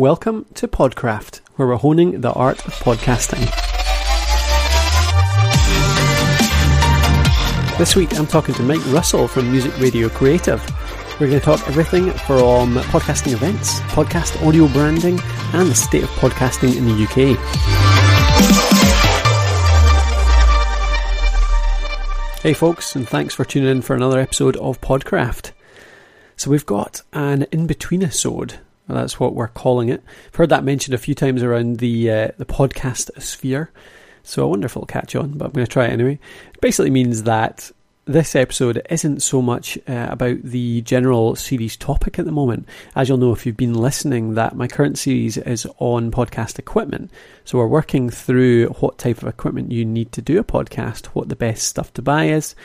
Welcome to Podcraft, where we're honing the art of podcasting. This week I'm talking to Mike Russell from Music Radio Creative. We're going to talk everything from podcasting events, podcast audio branding, and the state of podcasting in the UK. Hey, folks, and thanks for tuning in for another episode of Podcraft. So, we've got an in between episode. That's what we're calling it. I've heard that mentioned a few times around the uh, the podcast sphere. So, I wonder if it'll catch on, but I'm going to try it anyway. It basically means that this episode isn't so much uh, about the general series topic at the moment. As you'll know if you've been listening, that my current series is on podcast equipment. So we're working through what type of equipment you need to do a podcast, what the best stuff to buy is,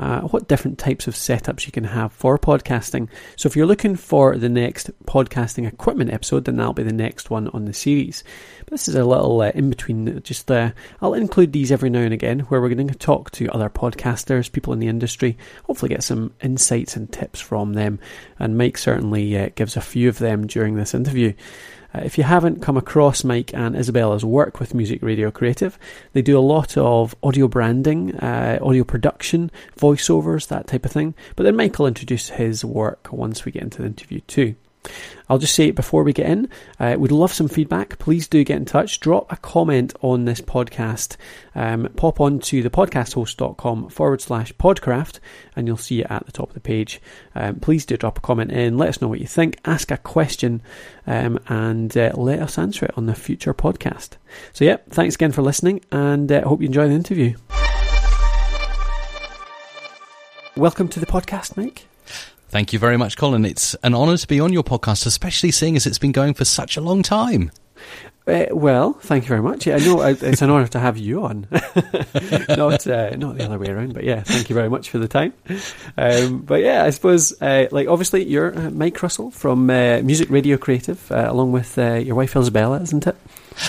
uh, what different types of setups you can have for podcasting. So if you're looking for the next podcasting equipment episode, then that'll be the next one on the series. But this is a little uh, in between. Just uh, I'll include these every now and again, where we're going to talk to other podcasters, people in the industry, hopefully get some insights and tips from them. And Mike certainly uh, gives a few of them during this interview. Uh, if you haven't come across Mike and Isabella's work with Music Radio Creative, they do a lot of audio branding, uh, audio production, voiceovers, that type of thing. But then Mike will introduce his work once we get into the interview too. I'll just say before we get in, uh, we'd love some feedback. Please do get in touch. Drop a comment on this podcast. Um, pop on to thepodcasthost.com forward slash podcraft and you'll see it at the top of the page. Um, please do drop a comment in. Let us know what you think. Ask a question um, and uh, let us answer it on the future podcast. So, yeah, thanks again for listening and uh, hope you enjoy the interview. Welcome to the podcast, Mike. Thank you very much, Colin. It's an honour to be on your podcast, especially seeing as it's been going for such a long time. Uh, well, thank you very much. Yeah, I know it's an honour to have you on, not uh, not the other way around. But yeah, thank you very much for the time. Um, but yeah, I suppose uh, like obviously you're uh, Mike Russell from uh, Music Radio Creative, uh, along with your wife Isabella, isn't it?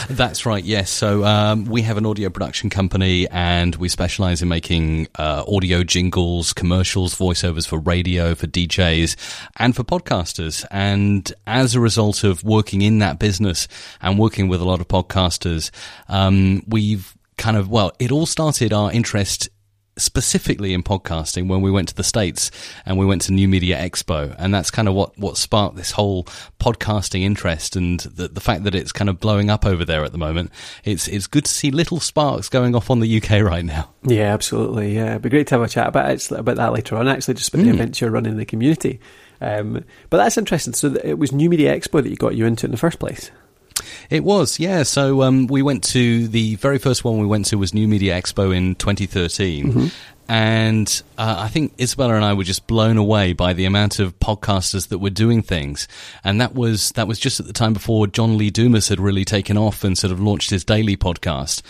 That's right, yes. So um, we have an audio production company and we specialize in making uh, audio jingles, commercials, voiceovers for radio, for DJs, and for podcasters. And as a result of working in that business and working with a lot of podcasters, um, we've kind of, well, it all started our interest specifically in podcasting when we went to the States and we went to New Media Expo. And that's kind of what, what sparked this whole podcasting interest and the, the fact that it's kind of blowing up over there at the moment. It's, it's good to see little sparks going off on the UK right now. Yeah, absolutely. Yeah, it'd be great to have a chat about, it, about that later on, actually, just about mm. the events you're running in the community. Um, but that's interesting. So it was New Media Expo that you got you into in the first place. It was, yeah. So um, we went to the very first one we went to was New Media Expo in 2013. Mm-hmm. And uh, I think Isabella and I were just blown away by the amount of podcasters that were doing things, and that was that was just at the time before John Lee Dumas had really taken off and sort of launched his daily podcast.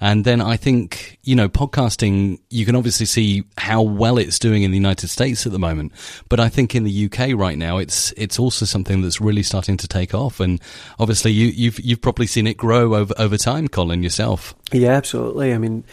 And then I think, you know, podcasting, you can obviously see how well it's doing in the United States at the moment. But I think in the UK right now, it's, it's also something that's really starting to take off. And obviously you, you've, you've probably seen it grow over, over time, Colin, yourself. Yeah, absolutely. I mean,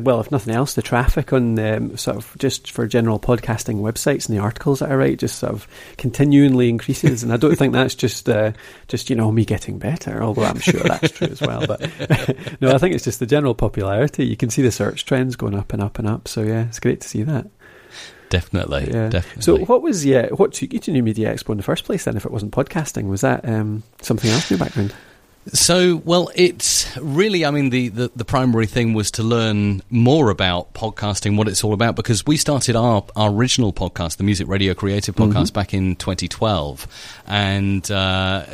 well, if nothing else, the traffic on um, sort of just for general podcasting websites and the articles that I write just sort of continually increases, and I don't think that's just uh, just you know me getting better, although I'm sure that's true as well. But no, I think it's just the general popularity. You can see the search trends going up and up and up. So yeah, it's great to see that. Definitely, yeah. definitely. So, what was yeah? What took you to New Media Expo in the first place? Then, if it wasn't podcasting, was that um, something else in your background? So, well, it's really, I mean, the, the, the, primary thing was to learn more about podcasting, what it's all about, because we started our, our original podcast, the Music Radio Creative Podcast, mm-hmm. back in 2012. And uh,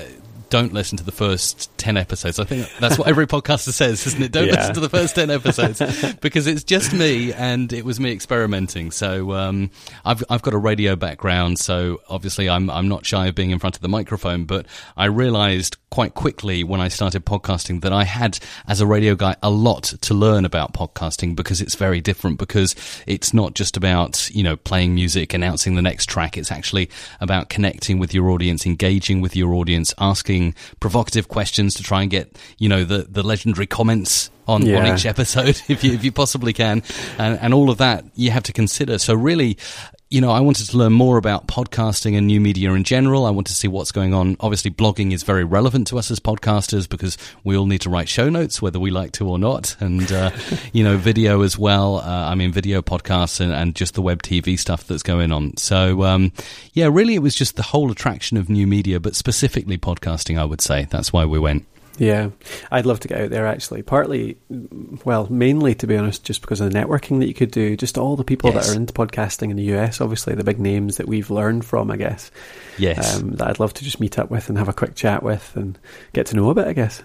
don't listen to the first 10 episodes. I think that's what every podcaster says, isn't it? Don't yeah. listen to the first 10 episodes because it's just me and it was me experimenting. So, um, I've, I've got a radio background. So obviously I'm, I'm not shy of being in front of the microphone, but I realized quite quickly when I started podcasting that I had, as a radio guy, a lot to learn about podcasting because it's very different because it's not just about, you know, playing music, announcing the next track. It's actually about connecting with your audience, engaging with your audience, asking asking provocative questions to try and get you know the the legendary comments on, yeah. on each episode if you if you possibly can, and, and all of that you have to consider. So really, you know, I wanted to learn more about podcasting and new media in general. I want to see what's going on. Obviously, blogging is very relevant to us as podcasters because we all need to write show notes, whether we like to or not. And, uh, you know, video as well. Uh, I mean, video podcasts and, and, just the web TV stuff that's going on. So, um, yeah, really, it was just the whole attraction of new media, but specifically podcasting, I would say. That's why we went. Yeah, I'd love to get out there actually. Partly, well, mainly to be honest, just because of the networking that you could do. Just all the people yes. that are into podcasting in the US, obviously the big names that we've learned from, I guess. Yes, um, that I'd love to just meet up with and have a quick chat with and get to know a bit, I guess.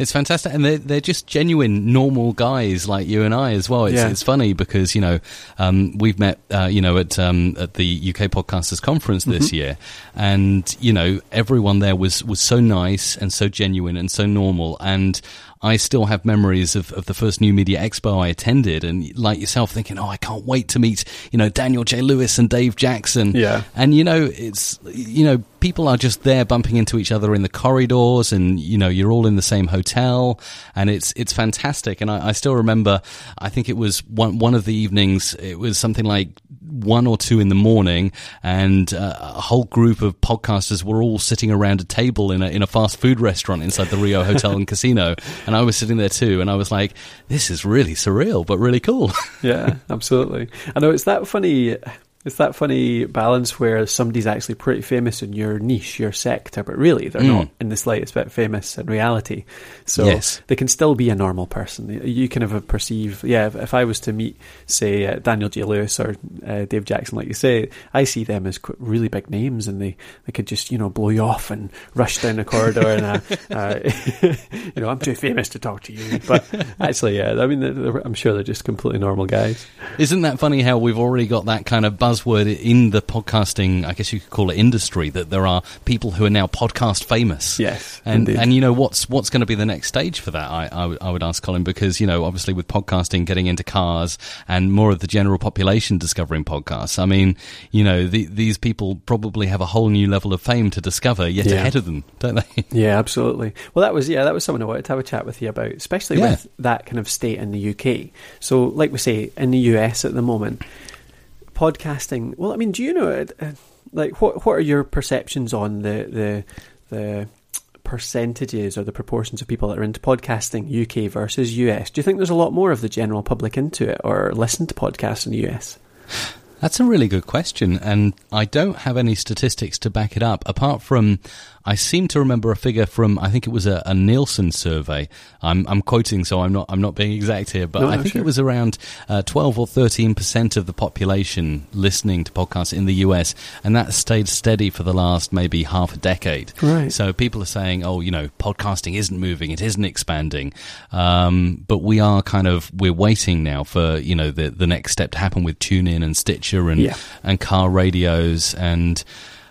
It's fantastic, and they're they're just genuine, normal guys like you and I as well. It's, yeah. it's funny because you know um, we've met uh, you know at um, at the UK Podcasters Conference this mm-hmm. year, and you know everyone there was was so nice and so genuine and so normal, and I still have memories of, of the first New Media Expo I attended, and like yourself, thinking, "Oh, I can't wait to meet you know Daniel J. Lewis and Dave Jackson." Yeah, and you know, it's you know, people are just there bumping into each other in the corridors, and you know, you're all in the same hotel, and it's it's fantastic. And I, I still remember, I think it was one one of the evenings. It was something like one or two in the morning, and uh, a whole group of podcasters were all sitting around a table in a in a fast food restaurant inside the Rio Hotel and Casino, and I was sitting there too, and I was like, "This is really surreal, but really cool." yeah, absolutely. I know it's that funny it's that funny balance where somebody's actually pretty famous in your niche, your sector, but really they're mm. not in the slightest bit famous in reality. So yes. they can still be a normal person. You kind of perceive, yeah, if, if I was to meet, say, uh, Daniel J. Lewis or uh, Dave Jackson, like you say, I see them as really big names and they, they could just, you know, blow you off and rush down the corridor and, uh, uh you know, I'm too famous to talk to you. But actually, yeah, I mean, I'm sure they're just completely normal guys. Isn't that funny how we've already got that kind of buzzword in the podcasting, I guess you could call it industry, that there are people who are now podcast famous. Yes, and indeed. and you know what's what's going to be the next stage for that? I, I, w- I would ask Colin because you know obviously with podcasting getting into cars and more of the general population discovering podcasts. I mean, you know the, these people probably have a whole new level of fame to discover yet yeah. ahead of them, don't they? Yeah, absolutely. Well, that was yeah, that was something I wanted to have a chat with you about, especially yeah. with that kind of state in the UK. So, like we say in the US at the moment podcasting. Well, I mean, do you know uh, like what what are your perceptions on the the the percentages or the proportions of people that are into podcasting UK versus US? Do you think there's a lot more of the general public into it or listen to podcasts in the US? That's a really good question, and I don't have any statistics to back it up apart from I seem to remember a figure from I think it was a, a Nielsen survey. I'm, I'm, quoting, so I'm not I'm not being exact here, but no, I think sure. it was around uh, 12 or 13 percent of the population listening to podcasts in the US, and that stayed steady for the last maybe half a decade. Right. So people are saying, oh, you know, podcasting isn't moving, it isn't expanding, um, but we are kind of we're waiting now for you know the the next step to happen with TuneIn and Stitcher and yeah. and car radios and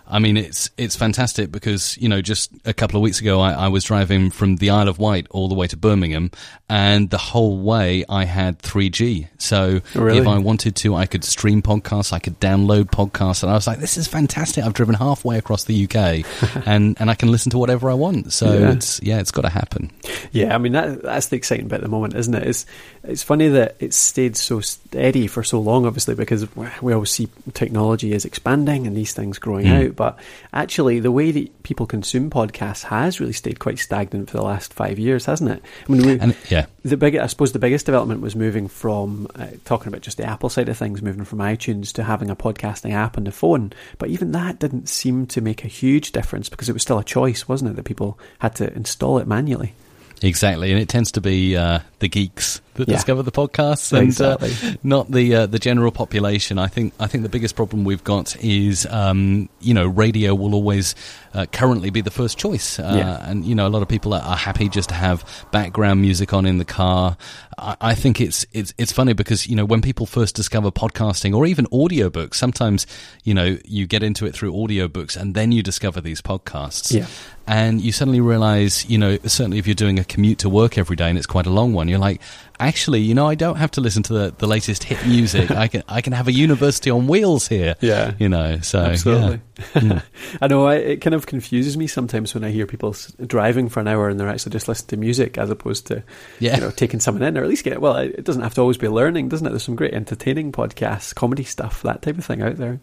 I mean, it's it's fantastic because you know just a couple of weeks ago I, I, was driving from the Isle of Wight all the way to Birmingham, and the whole way I had 3G. So really? if I wanted to, I could stream podcasts, I could download podcasts, and I was like, this is fantastic. I've driven halfway across the UK, and and I can listen to whatever I want. So yeah. it's yeah, it's got to happen. Yeah, I mean that that's the exciting bit at the moment, isn't it? It's it's funny that it's stayed so steady for so long, obviously, because we always see technology is expanding and these things growing mm. out but actually, the way that people consume podcasts has really stayed quite stagnant for the last five years, hasn't it? I mean, we, and, yeah. The big, I suppose, the biggest development was moving from uh, talking about just the Apple side of things, moving from iTunes to having a podcasting app on the phone. But even that didn't seem to make a huge difference because it was still a choice, wasn't it, that people had to install it manually. Exactly, and it tends to be uh, the geeks that yeah. discover the podcasts, and exactly. uh, not the uh, the general population. I think I think the biggest problem we've got is um, you know radio will always uh, currently be the first choice, uh, yeah. and you know a lot of people are, are, happy just to have background music on in the car. I, I, think it's it's it's funny because you know when people first discover podcasting or even audiobooks, sometimes you know you get into it through audiobooks and then you discover these podcasts. Yeah. And you suddenly realize, you know, certainly if you're doing a commute to work every day and it's quite a long one, You're like, actually, you know, I don't have to listen to the, the latest hit music. I can I can have a university on wheels here. Yeah. you know. So Absolutely. yeah. I know I, it kind of confuses me sometimes when I hear people s- driving for an hour and they're actually just listening to music as opposed to Yeah. you know taking someone in or at least get well it doesn't have to always be learning doesn't it there's some great entertaining podcasts comedy stuff that type of thing out there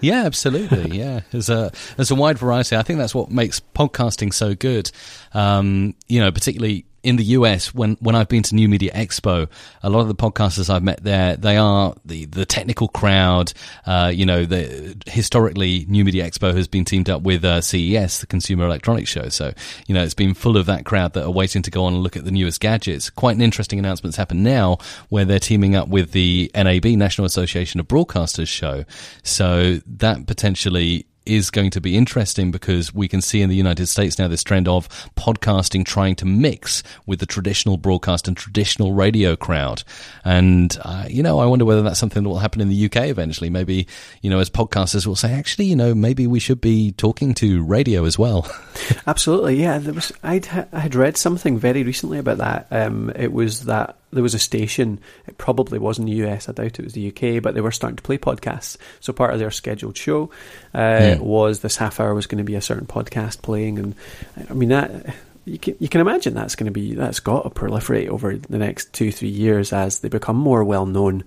Yeah, absolutely. Yeah, there's a there's a wide variety. I think that's what makes podcasting so good. Um, you know, particularly in the US, when when I've been to New Media Expo, a lot of the podcasters I've met there, they are the the technical crowd. Uh, you know, the historically New Media Expo has been teamed up with uh, CES, the Consumer Electronics Show. So you know, it's been full of that crowd that are waiting to go on and look at the newest gadgets. Quite an interesting announcement's happened now, where they're teaming up with the NAB, National Association of Broadcasters show. So that potentially is going to be interesting because we can see in the United States now this trend of podcasting trying to mix with the traditional broadcast and traditional radio crowd. And, uh, you know, I wonder whether that's something that will happen in the UK eventually. Maybe, you know, as podcasters will say, actually, you know, maybe we should be talking to radio as well. Absolutely, yeah. There was I'd I had read something very recently about that. Um, it was that there was a station. It probably was in the US. I doubt it was the UK, but they were starting to play podcasts. So part of their scheduled show uh, Hmm. was this half hour was going to be a certain podcast playing, and I mean that. You can, you can imagine that's going to be that's got to proliferate over the next two three years as they become more well known.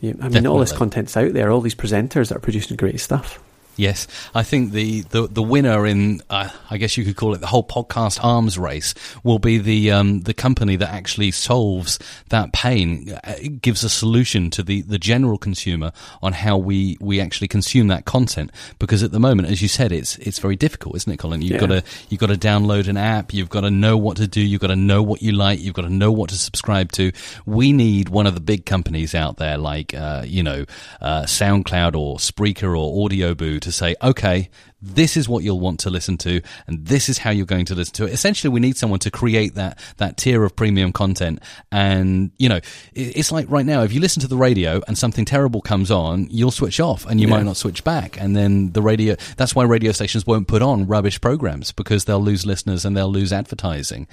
Yeah, I mean, all this content's out there. All these presenters that are producing great stuff. Yes, I think the, the, the winner in, uh, I guess you could call it the whole podcast arms race, will be the um, the company that actually solves that pain, uh, it gives a solution to the, the general consumer on how we, we actually consume that content. Because at the moment, as you said, it's it's very difficult, isn't it, Colin? You've Yeah. got to you've got to download an app, you've got to know what to do, you've got to know what you like, you've got to know what to subscribe to. We need one of the big companies out there, like uh, you know uh, SoundCloud or Spreaker or AudioBoo, to say, okay, this is what you'll want to listen to, and this is how you're going to listen to it. Essentially, we need someone to create that that tier of premium content. And you know, it's like right now, if you listen to the radio and something terrible comes on, you'll switch off, and you Yeah. might not switch back. And then the radio. That's why radio stations won't put on rubbish programs because they'll lose listeners and they'll lose advertising.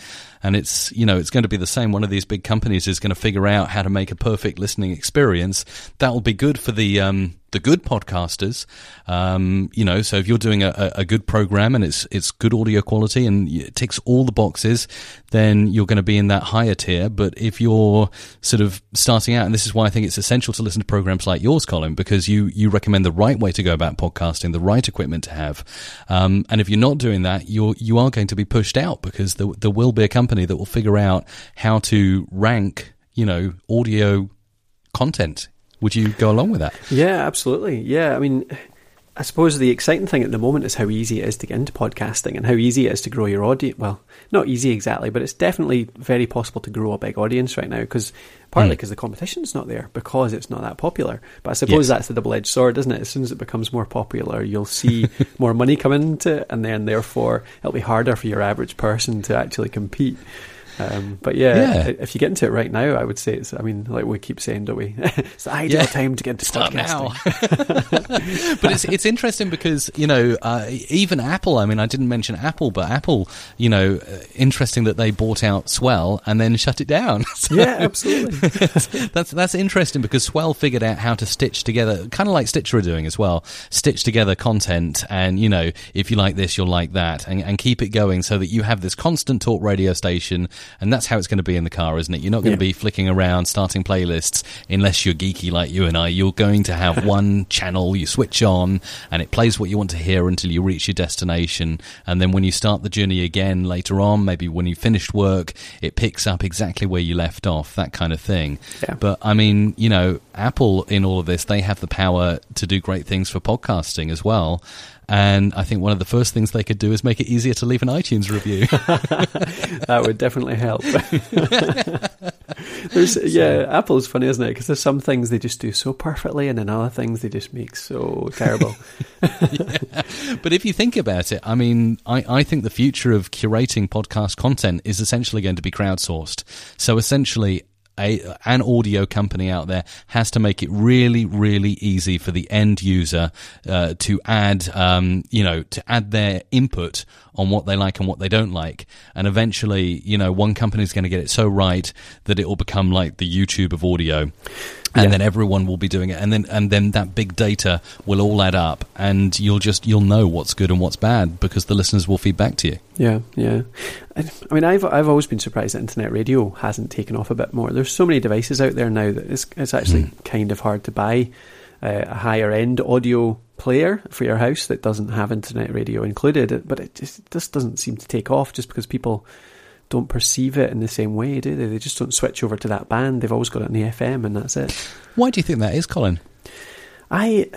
And it's you know, it's going to be the same. One of these big companies is going to figure out how to make a perfect listening experience that will be good for the um, the good podcasters. Um, you know, so if you're doing a, a good program and it's it's good audio quality and it ticks all the boxes, then you're going to be in that higher tier. But if you're sort of starting out, and this is why I think it's essential to listen to programs like yours, Colin, because you you recommend the right way to go about podcasting, the right equipment to have. Um, and if you're not doing that, you're you are going to be pushed out because there, there will be a company that will figure out how to rank, you know, audio content. Would you go along with that? Yeah, absolutely. Yeah, I mean, I suppose the exciting thing at the moment is how easy it is to get into podcasting and how easy it is to grow your audience. Well, not easy exactly, but it's definitely very possible to grow a big audience right now because partly Mm. because the competition's not there because it's not that popular. But I suppose Yes. that's the double-edged sword, isn't it? As soon as it becomes more popular, you'll see more money come into it, and then therefore it'll be harder for your average person to actually compete. Um, but yeah, Yeah. if you get into it right now, I would say it's. I mean, like we keep saying, don't we? it's the ideal Yeah. time to get into Start podcasting. now. but it's it's interesting because you know uh, even Apple. I mean, I didn't mention Apple, but Apple, you know, uh, interesting that they bought out Swell and then shut it down. So yeah, absolutely. that's that's interesting because Swell figured out how to stitch together, kind of like Stitcher are doing as well, stitch together content, and you know, if you like this, you'll like that, and, and keep it going so that you have this constant talk radio station, and that's how it's going to be in the car, isn't it? You're not going to be flicking around, starting playlists, unless you're geeky like you and I. You're going to have one channel you switch on, and it plays what you want to hear until you reach your destination, and then when you start the journey again later on, maybe when you finished work, it picks up exactly where you left off, that kind of thing. Yeah. But I mean, you know, Apple in all of this, they have the power to do great things for podcasting as well. And I think one of the first things they could do is make it easier to leave an iTunes review. that would definitely help. there's, yeah, Apple's funny, isn't it? Because there's some things they just do so perfectly, and then other things they just make so terrible. but if you think about it, I mean, I, I think the future of curating podcast content is essentially going to be crowdsourced. So essentially, a, an audio company out there has to make it really, really easy for the end user uh, to add, um, you know, to add their input on what they like and what they don't like. And eventually, you know, one company is going to get it so right that it will become like the YouTube of audio and Yeah. then everyone will be doing it and then and then that big data will all add up and you'll just you'll know what's good and what's bad because the listeners will feed back to you Yeah, yeah. I, I mean, I've I've always been surprised that internet radio hasn't taken off a bit more. There's so many devices out there now that it's it's actually Mm. kind of hard to buy uh, a higher end audio player for your house that doesn't have internet radio included. But it just it just doesn't seem to take off just because people don't perceive it in the same way, do they? They just don't switch over to that band. They've always got it in the FM, and that's it. why do you think that is colin I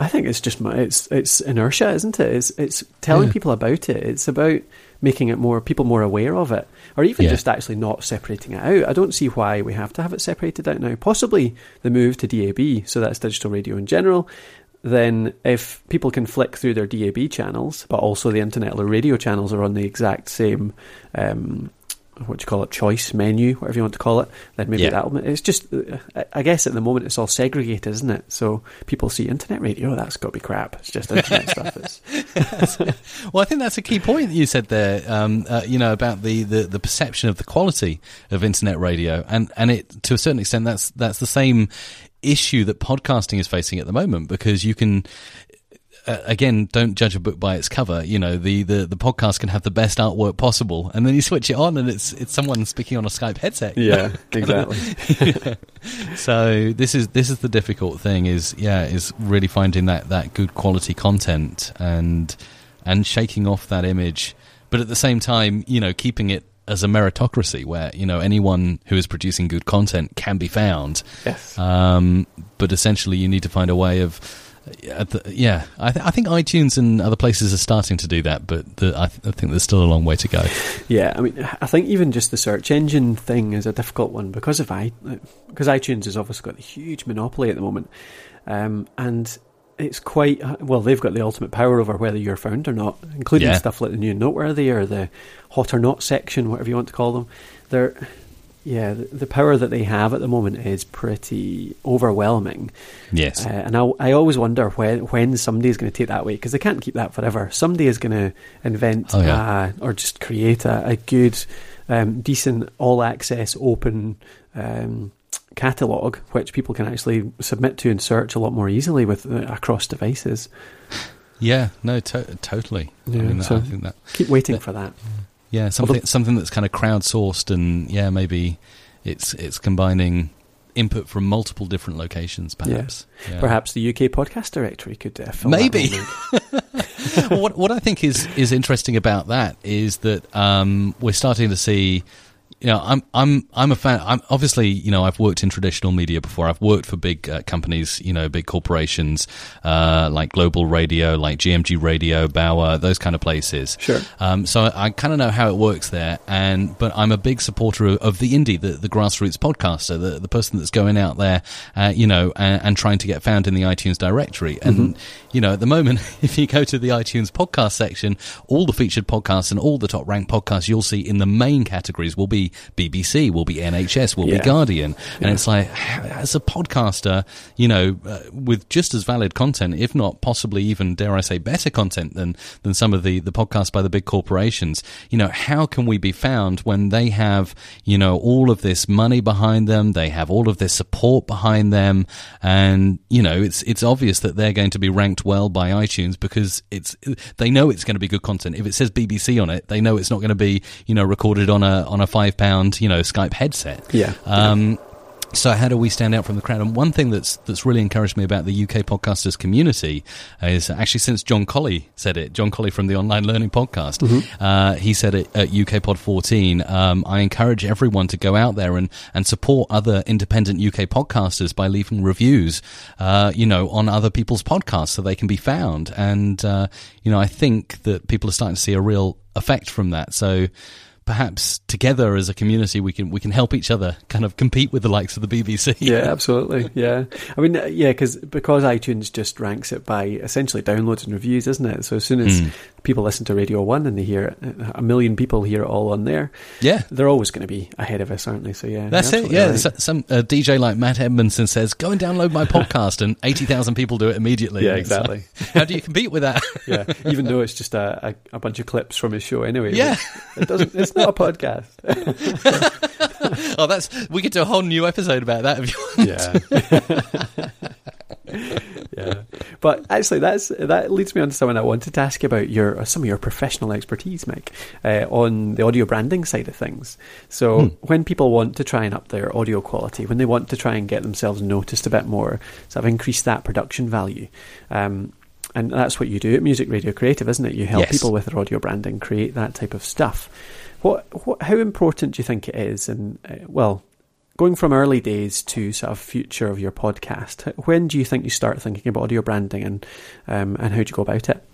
I think it's just my, it's it's inertia, isn't it? It's it's telling Yeah. people about it. It's about making it more people more aware of it, or even Yeah. just actually not separating it out. I don't see why we have to have it separated out now. Possibly the move to DAB, so that's digital radio in general. Then, if people can flick through their DAB channels, but also the internet or radio channels are on the exact same, um, what do you call it, choice menu, whatever you want to call it, then maybe Yeah. that'll. It's just, I- guess at the moment it's all segregated, isn't it? So people see internet radio, that's got to be crap. It's just internet stuff. Well i think that's a key point that you said there um, uh, you know about the, the, the perception of the quality of internet radio and and it to a certain extent that's that's the same issue that podcasting is facing at the moment because you can uh, again, don't judge a book by its cover. You know, the, the, the podcast can have the best artwork possible, and then you switch it on, and it's it's someone speaking on a Skype headset. yeah, exactly. so this is this is the difficult thing is yeah is really finding that that good quality content and and shaking off that image but at the same time you know keeping it as a meritocracy where you know anyone who is producing good content can be found. Yes. um, but essentially you need to find a way of uh, the, yeah I, th- I think iTunes and other places are starting to do that but the, I, th- I think there's still a long way to go. Yeah, I mean, I think even just the search engine thing is a difficult one because of i because iTunes has obviously got a huge monopoly at the moment, um, and it's quite well. They've got the ultimate power over whether you're found or not, including Yeah. stuff like the new noteworthy or the hot or not section, whatever you want to call them. They're yeah, the, power that they have at the moment is pretty overwhelming. yes Uh, and I, I always wonder when when somebody is going to take that way because they can't keep that forever. Somebody is going to invent Oh, yeah. uh, or just create a, a good, um, decent, all access, open um, catalog which people can actually submit to and search a lot more easily with uh, across devices. yeah no to- totally Yeah, I, mean, that- so- I think that Keep waiting for that. Yeah, something Although- something that's kind of crowdsourced and yeah, maybe it's it's combining input from multiple different locations, perhaps. Yeah. Perhaps the UK podcast directory could uh, Maybe. Well, what what I think is is interesting about that is that um, we're starting to see. You know, I'm I'm I'm a fan. I'm obviously, you know, I've worked in traditional media before. I've worked for big uh, companies, you know, big corporations uh, like Global Radio, like GMG Radio, Bauer, those kind of places. Sure. Um, so I, I kind of know how it works there, and but I'm a big supporter of, of the indie, the, the grassroots podcaster, the, the person that's going out there, uh, you know, and, and trying to get found in the iTunes directory. And you know, at the moment, if you go to the iTunes podcast section, all the featured podcasts and all the top ranked podcasts you'll see in the main categories will be BBC, will be NHS, will Yeah. be Guardian, and it's like as a podcaster, you know, uh, with just as valid content, if not possibly even dare I say better content than than some of the the podcasts by the big corporations. You know, how can we be found when they have you know all of this money behind them, they have all of this support behind them, and you know it's it's obvious that they're going to be ranked well by iTunes because it's they know it's going to be good content. If it says BBC on it, they know it's not going to be you know recorded on a on a five pound you know Skype headset. Yeah. Um, so how do we stand out from the crowd? And one thing that's that's really encouraged me about the UK podcasters community is actually since John Colley said it, John Colley from the Online Learning Podcast, uh, he said it at UK Pod 14. Um, I encourage everyone to go out there and and support other independent UK podcasters by leaving reviews, uh, you know, on other people's podcasts so they can be found. And uh, you know, I think that people are starting to see a real effect from that. So perhaps together as a community we can we can help each other kind of compete with the likes of the BBC. yeah, absolutely. Yeah, I mean, yeah, because because iTunes just ranks it by essentially downloads and reviews, isn't it? So as soon as Mm. People listen to Radio One and they hear a million people hear it all on there. Yeah, they're always going to be ahead of us, aren't they? So yeah, that's it. Yeah, right. some uh, DJ like Matt Edmondson says, "Go and download my podcast," and eighty thousand people do it immediately. Yeah, exactly. Like, how do you compete with that? yeah, even though it's just a, a, a, bunch of clips from his show anyway. Yeah, it doesn't. It's not a podcast. oh, that's we could do a whole new episode about that if you want. Yeah. yeah, but actually, that's that leads me on to something I wanted to ask you about your some of your professional expertise, Mike, uh, on the audio branding side of things. So, hmm. when people want to try and up their audio quality, when they want to try and get themselves noticed a bit more, so sort of increase that production value. Um, and that's what you do at Music Radio Creative, isn't it? You help yes. people with their audio branding create that type of stuff. What, what, how important do you think it is? And uh, well, going from early days to sort of future of your podcast, when do you think you start thinking about audio branding and um, and how do you go about it?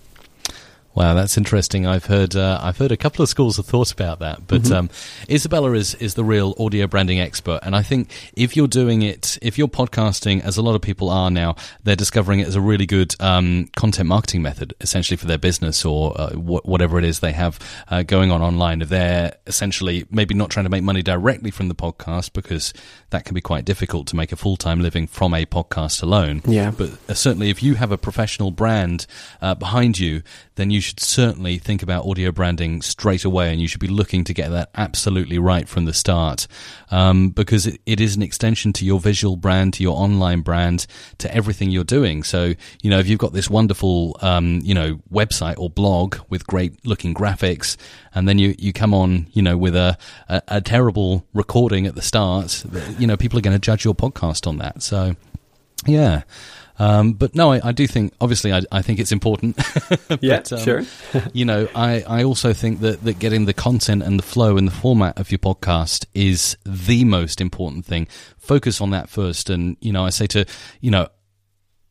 Wow, that's interesting. I've heard uh, I've heard a couple of schools of thought about that, but mm-hmm. um, Isabella is is the real audio branding expert, and I think if you're doing it, if you're podcasting, as a lot of people are now, they're discovering it as a really good um, content marketing method, essentially for their business or uh, wh- whatever it is they have uh, going on online. If they're essentially maybe not trying to make money directly from the podcast because that can be quite difficult to make a full time living from a podcast alone. Yeah, but uh, certainly if you have a professional brand uh, behind you, then you should certainly think about audio branding straight away, and you should be looking to get that absolutely right from the start, um, because it, it is an extension to your visual brand, to your online brand, to everything you're doing. So, you know, if you've got this wonderful, um, you know, website or blog with great looking graphics, and then you, you come on, you know, with a, a, a terrible recording at the start, you know, people are going to judge your podcast on that. So, yeah. Um, but no, I, I, do think, obviously, I, I think it's important. but, yeah, um, sure. you know, I, I also think that, that getting the content and the flow and the format of your podcast is the most important thing. Focus on that first. And, you know, I say to, you know,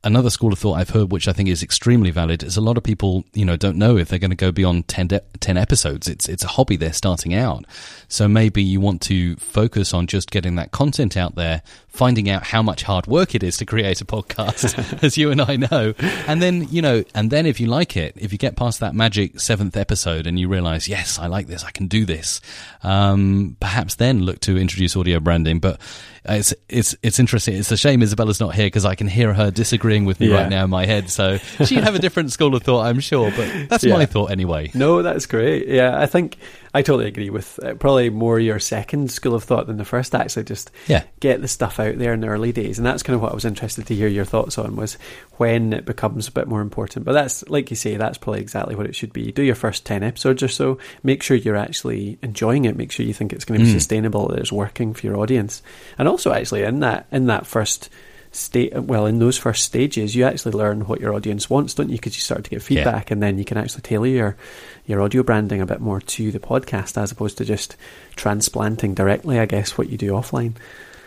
another school of thought I've heard, which I think is extremely valid, is a lot of people, you know, don't know if they're going to go beyond 10, de- 10, episodes. It's it's a hobby they're starting out. So maybe you want to focus on just getting that content out there, finding out how much hard work it is to create a podcast, as you and I know. And then, you know, and then if you like it, if you get past that magic seventh episode and you realize, yes, I like this, I can do this, um, perhaps then look to introduce audio branding. But it's it's it's interesting. It's a shame Isabella's not here because I can hear her disagreeing with me yeah. right now in my head. So she'd have a different school of thought, I'm sure. But that's yeah. my thought anyway. No, that's great. Yeah, I think I totally agree with uh, probably more your second school of thought than the first. Actually, just yeah. get the stuff out there in the early days, and that's kind of what I was interested to hear your thoughts on was when it becomes a bit more important. But that's like you say, that's probably exactly what it should be. Do your first ten episodes or so. Make sure you're actually enjoying it. Make sure you think it's going to be mm. sustainable. That it's working for your audience, and also actually in that in that first state well in those first stages you actually learn what your audience wants don't you because you start to get feedback yeah. and then you can actually tailor your your audio branding a bit more to the podcast as opposed to just transplanting directly i guess what you do offline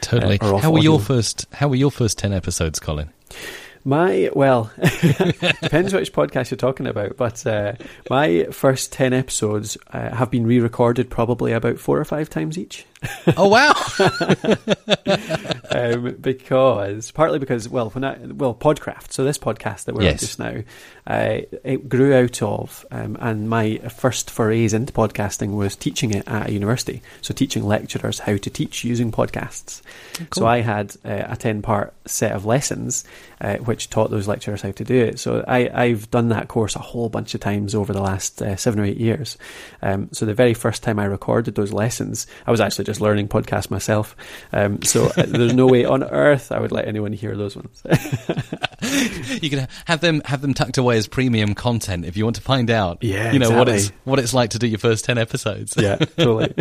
totally uh, how were audio. your first how were your first 10 episodes colin my well, depends which podcast you're talking about, but uh, my first ten episodes uh, have been re-recorded probably about four or five times each. Oh wow! um, because partly because well, when I, well, Podcraft. So this podcast that we're yes. on just now, uh, it grew out of, um, and my first forays into podcasting was teaching it at a university. So teaching lecturers how to teach using podcasts. Cool. So I had uh, a ten-part set of lessons uh, which taught those lecturers how to do it. So I, have done that course a whole bunch of times over the last uh, seven or eight years. Um, so the very first time I recorded those lessons, I was actually just learning podcast myself. Um, so uh, there's no way on earth I would let anyone hear those ones. you can have them have them tucked away as premium content if you want to find out. Yeah, you know exactly. what it's what it's like to do your first ten episodes. yeah, totally.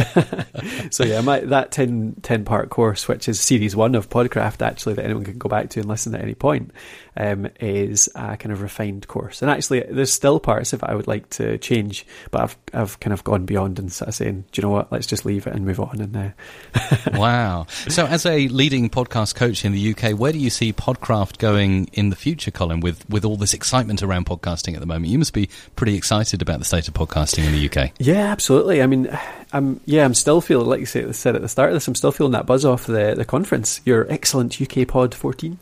so yeah, my that 10, 10 part course, which is series one of Podcraft, actually that anyone can go back to and listen at any point um, is a kind of refined course. And actually, there's still parts of it I would like to change, but I've I've kind of gone beyond and sort of saying, do you know what? Let's just leave it and move on. And uh, wow. So, as a leading podcast coach in the UK, where do you see Podcraft going in the future, Colin? With with all this excitement around podcasting at the moment, you must be pretty excited about the state of podcasting in the UK. Yeah, absolutely. I mean, I'm yeah, I'm still feeling like you said at the start of this. I'm still feeling that buzz off the the conference. Your excellent UK Pod 14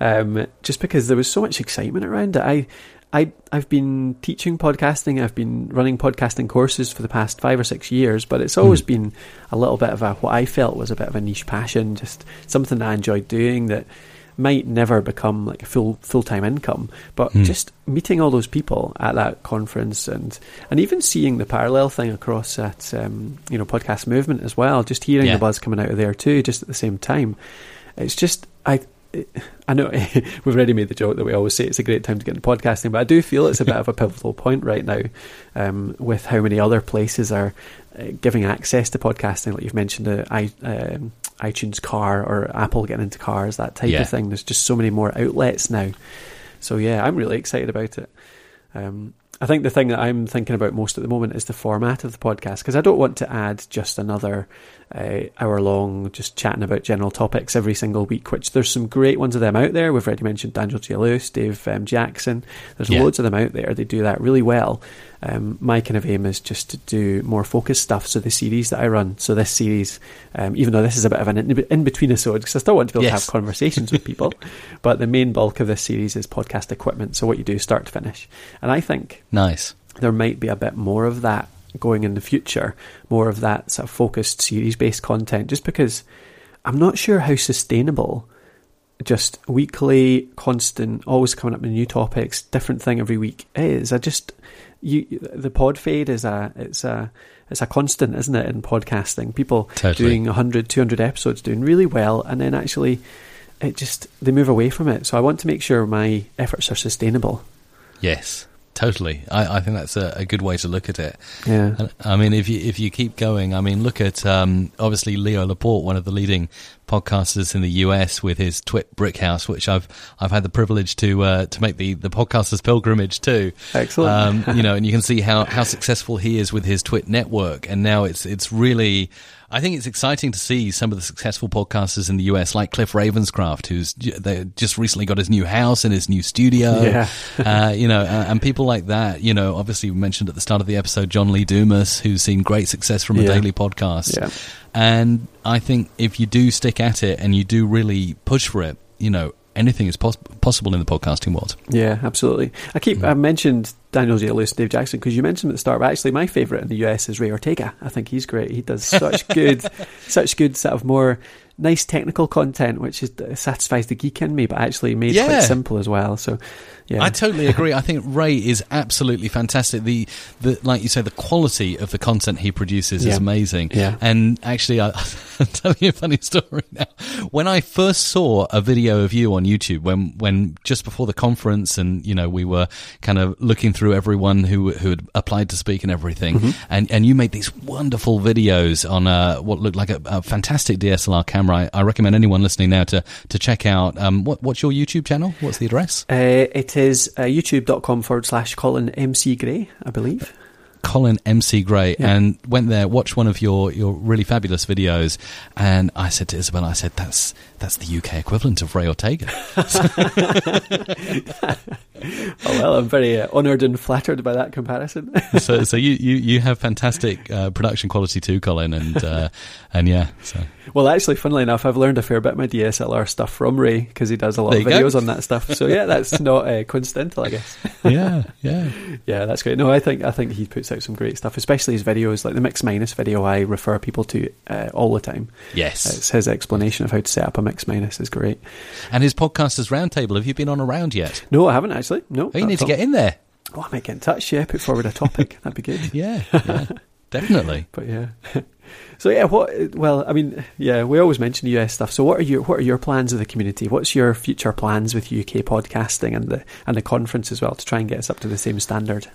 um, just because there was so much excitement around it. I I I've been teaching podcasting. I've been running podcasting courses for the past five or six years, but it's always mm. been a little bit of a what I felt was a bit of a niche passion, just something that I enjoyed doing that might never become like a full full time income. But mm. just meeting all those people at that conference and and even seeing the parallel thing across at um, you know podcast movement as well, just hearing yeah. the buzz coming out of there too, just at the same time. It's just I I know we've already made the joke that we always say it's a great time to get into podcasting, but I do feel it's a bit of a pivotal point right now um, with how many other places are uh, giving access to podcasting. Like you've mentioned, the I, um, iTunes car or Apple getting into cars, that type yeah. of thing. There's just so many more outlets now. So yeah, I'm really excited about it. Um, I think the thing that I'm thinking about most at the moment is the format of the podcast because I don't want to add just another uh, hour long just chatting about general topics every single week. Which there's some great ones of them out there. We've already mentioned Daniel J. Lewis, Dave um, Jackson. There's yeah. loads of them out there. They do that really well. Um, my kind of aim is just to do more focused stuff. So the series that I run, so this series, um, even though this is a bit of an in between episode, because I still want to be able yes. to have conversations with people, but the main bulk of this series is podcast equipment. So what you do start to finish, and I think nice there might be a bit more of that going in the future, more of that sort of focused series based content, just because I'm not sure how sustainable just weekly, constant, always coming up with new topics, different thing every week is. I just you the pod fade is a it's a it's a constant, isn't it, in podcasting? People totally. doing 100, 200 episodes, doing really well, and then actually it just they move away from it. So I want to make sure my efforts are sustainable. Yes. Totally, I, I think that's a, a, good way to look at it. Yeah, I mean, if you if you keep going, I mean, look at um, obviously Leo Laporte, one of the leading podcasters in the US, with his Twit Brickhouse, which I've I've had the privilege to uh, to make the the podcasters pilgrimage to. Excellent, um, you know, and you can see how how successful he is with his Twit network, and now it's it's really I think it's exciting to see some of the successful podcasters in the US, like Cliff Ravenscraft, who's just recently got his new house and his new studio. Yeah. uh, you know, and people like that. You know, obviously we mentioned at the start of the episode John Lee Dumas, who's seen great success from a yeah. daily podcast. Yeah. And I think if you do stick at it and you do really push for it, you know, anything is pos- possible in the podcasting world. Yeah, absolutely. I keep mm. I mentioned Daniel J. Lewis, Dave Jackson because you mentioned at the start. But actually, my favourite in the US is Ray Ortega. I think he's great. He does such good, such good sort of more nice technical content, which is satisfies the geek in me, but actually made yeah. quite simple as well. So, yeah, I totally agree. I think Ray is absolutely fantastic. The the like you say, the quality of the content he produces yeah. is amazing. Yeah, and actually, I, will tell you a funny story now. When I first saw a video of you on YouTube, when when just before the conference, and you know we were kind of looking through everyone who who had applied to speak and everything, mm-hmm. and and you made these wonderful videos on a, what looked like a, a fantastic DSLR camera camera, I, I recommend anyone listening now to to check out. Um, what, what's your YouTube channel? What's the address? Uh, it is uh, youtube.com forward slash Colin MC Gray, I believe. Colin MC Gray yeah. and went there, watched one of your, your really fabulous videos, and I said to Isabel, I said, that's that's the UK equivalent of Ray Ortega. oh well, I'm very uh, honoured and flattered by that comparison. so, so you, you, you have fantastic uh, production quality too, Colin, and uh, and yeah. So. Well, actually, funnily enough, I've learned a fair bit of my DSLR stuff from Ray because he does a lot there of videos go. on that stuff. So yeah, that's not uh, coincidental, I guess. yeah, yeah, yeah. That's great. No, I think I think he puts out some great stuff, especially his videos, like the mix minus video. I refer people to uh, all the time. Yes, it's his explanation of how to set up a mix minus is great. And his podcasters roundtable. Have you been on a round yet? No, I haven't actually. No, oh, you need to get in there. Oh, I might get in touch. Yeah, put forward a topic. That'd be good. yeah, yeah definitely. but yeah. So yeah, what? Well, I mean, yeah, we always mention US stuff. So what are your what are your plans of the community? What's your future plans with UK podcasting and the and the conference as well to try and get us up to the same standard?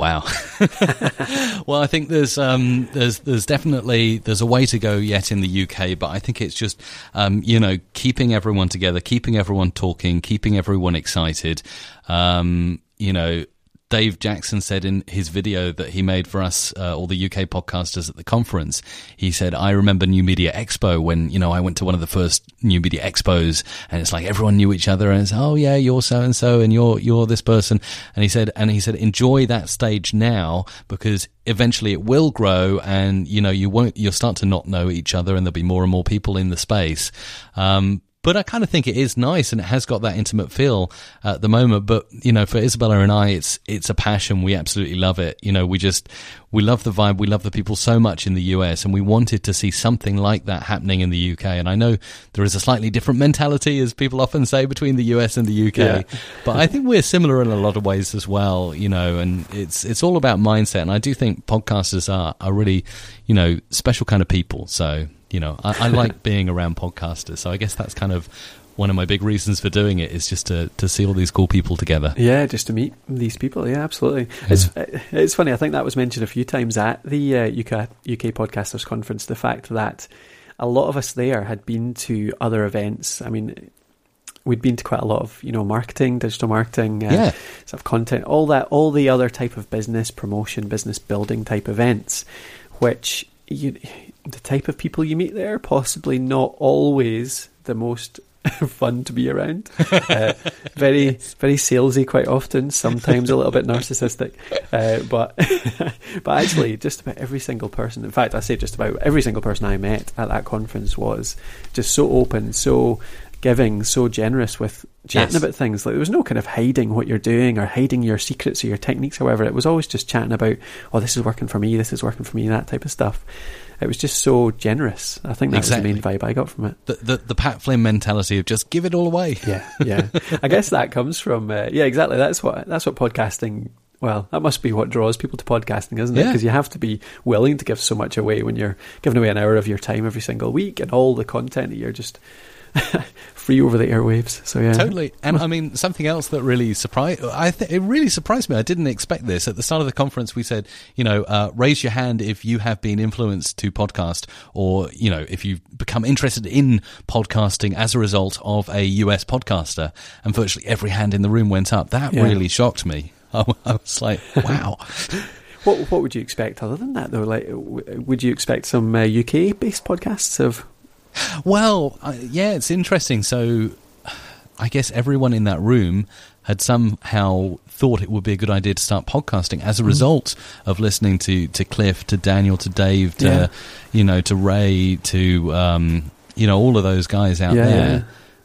Wow. well, I think there's um, there's there's definitely there's a way to go yet in the UK, but I think it's just um, you know keeping everyone together, keeping everyone talking, keeping everyone excited. Um, you know, Dave Jackson said in his video that he made for us, uh, all the UK podcasters at the conference, he said, I remember New Media Expo when, you know, I went to one of the first New Media Expos and it's like everyone knew each other and it's, oh yeah, you're so and so and you're, you're this person. And he said, and he said, enjoy that stage now because eventually it will grow and, you know, you won't, you'll start to not know each other and there'll be more and more people in the space. Um, but I kind of think it is nice and it has got that intimate feel at the moment. But you know, for Isabella and I, it's it's a passion. We absolutely love it. You know, we just we love the vibe. We love the people so much in the US, and we wanted to see something like that happening in the UK. And I know there is a slightly different mentality, as people often say, between the US and the UK. Yeah. but I think we're similar in a lot of ways as well. You know, and it's it's all about mindset. And I do think podcasters are are really you know special kind of people. So you know, I, I like being around podcasters. So I guess that's kind of one of my big reasons for doing it is just to, to see all these cool people together. Yeah, just to meet these people. Yeah, absolutely. Yeah. It's it's funny. I think that was mentioned a few times at the uh, UK UK Podcasters Conference. The fact that a lot of us there had been to other events. I mean, we'd been to quite a lot of you know marketing, digital marketing, uh, yeah. sort of content, all that, all the other type of business promotion, business building type events, which you the type of people you meet there, possibly not always the most fun to be around. Uh, very, very salesy quite often. Sometimes a little bit narcissistic, uh, but but actually, just about every single person. In fact, I say just about every single person I met at that conference was just so open, so giving, so generous with chatting yes. about things. Like there was no kind of hiding what you're doing or hiding your secrets or your techniques. However, it was always just chatting about, oh, this is working for me, this is working for me, that type of stuff it was just so generous. I think that's exactly. the main vibe I got from it. The, the, the Pat Flynn mentality of just give it all away. Yeah, yeah. I guess that comes from uh, yeah, exactly. That's what that's what podcasting. Well, that must be what draws people to podcasting, isn't it? Because yeah. you have to be willing to give so much away when you're giving away an hour of your time every single week and all the content that you're just free over the airwaves. So yeah, totally. And I mean, something else that really surprised I th- it really surprised me. I didn't expect this. At the start of the conference, we said, you know, uh, raise your hand if you have been influenced to podcast, or you know, if you've become interested in podcasting as a result of a US podcaster. And virtually every hand in the room went up. That yeah. really shocked me. I, I was like, wow. What what would you expect other than that though? Like, would you expect some uh, UK based podcasts of well, uh, yeah, it's interesting. So, I guess everyone in that room had somehow thought it would be a good idea to start podcasting as a mm. result of listening to, to Cliff, to Daniel, to Dave, to yeah. you know, to Ray, to um, you know, all of those guys out yeah, there. Yeah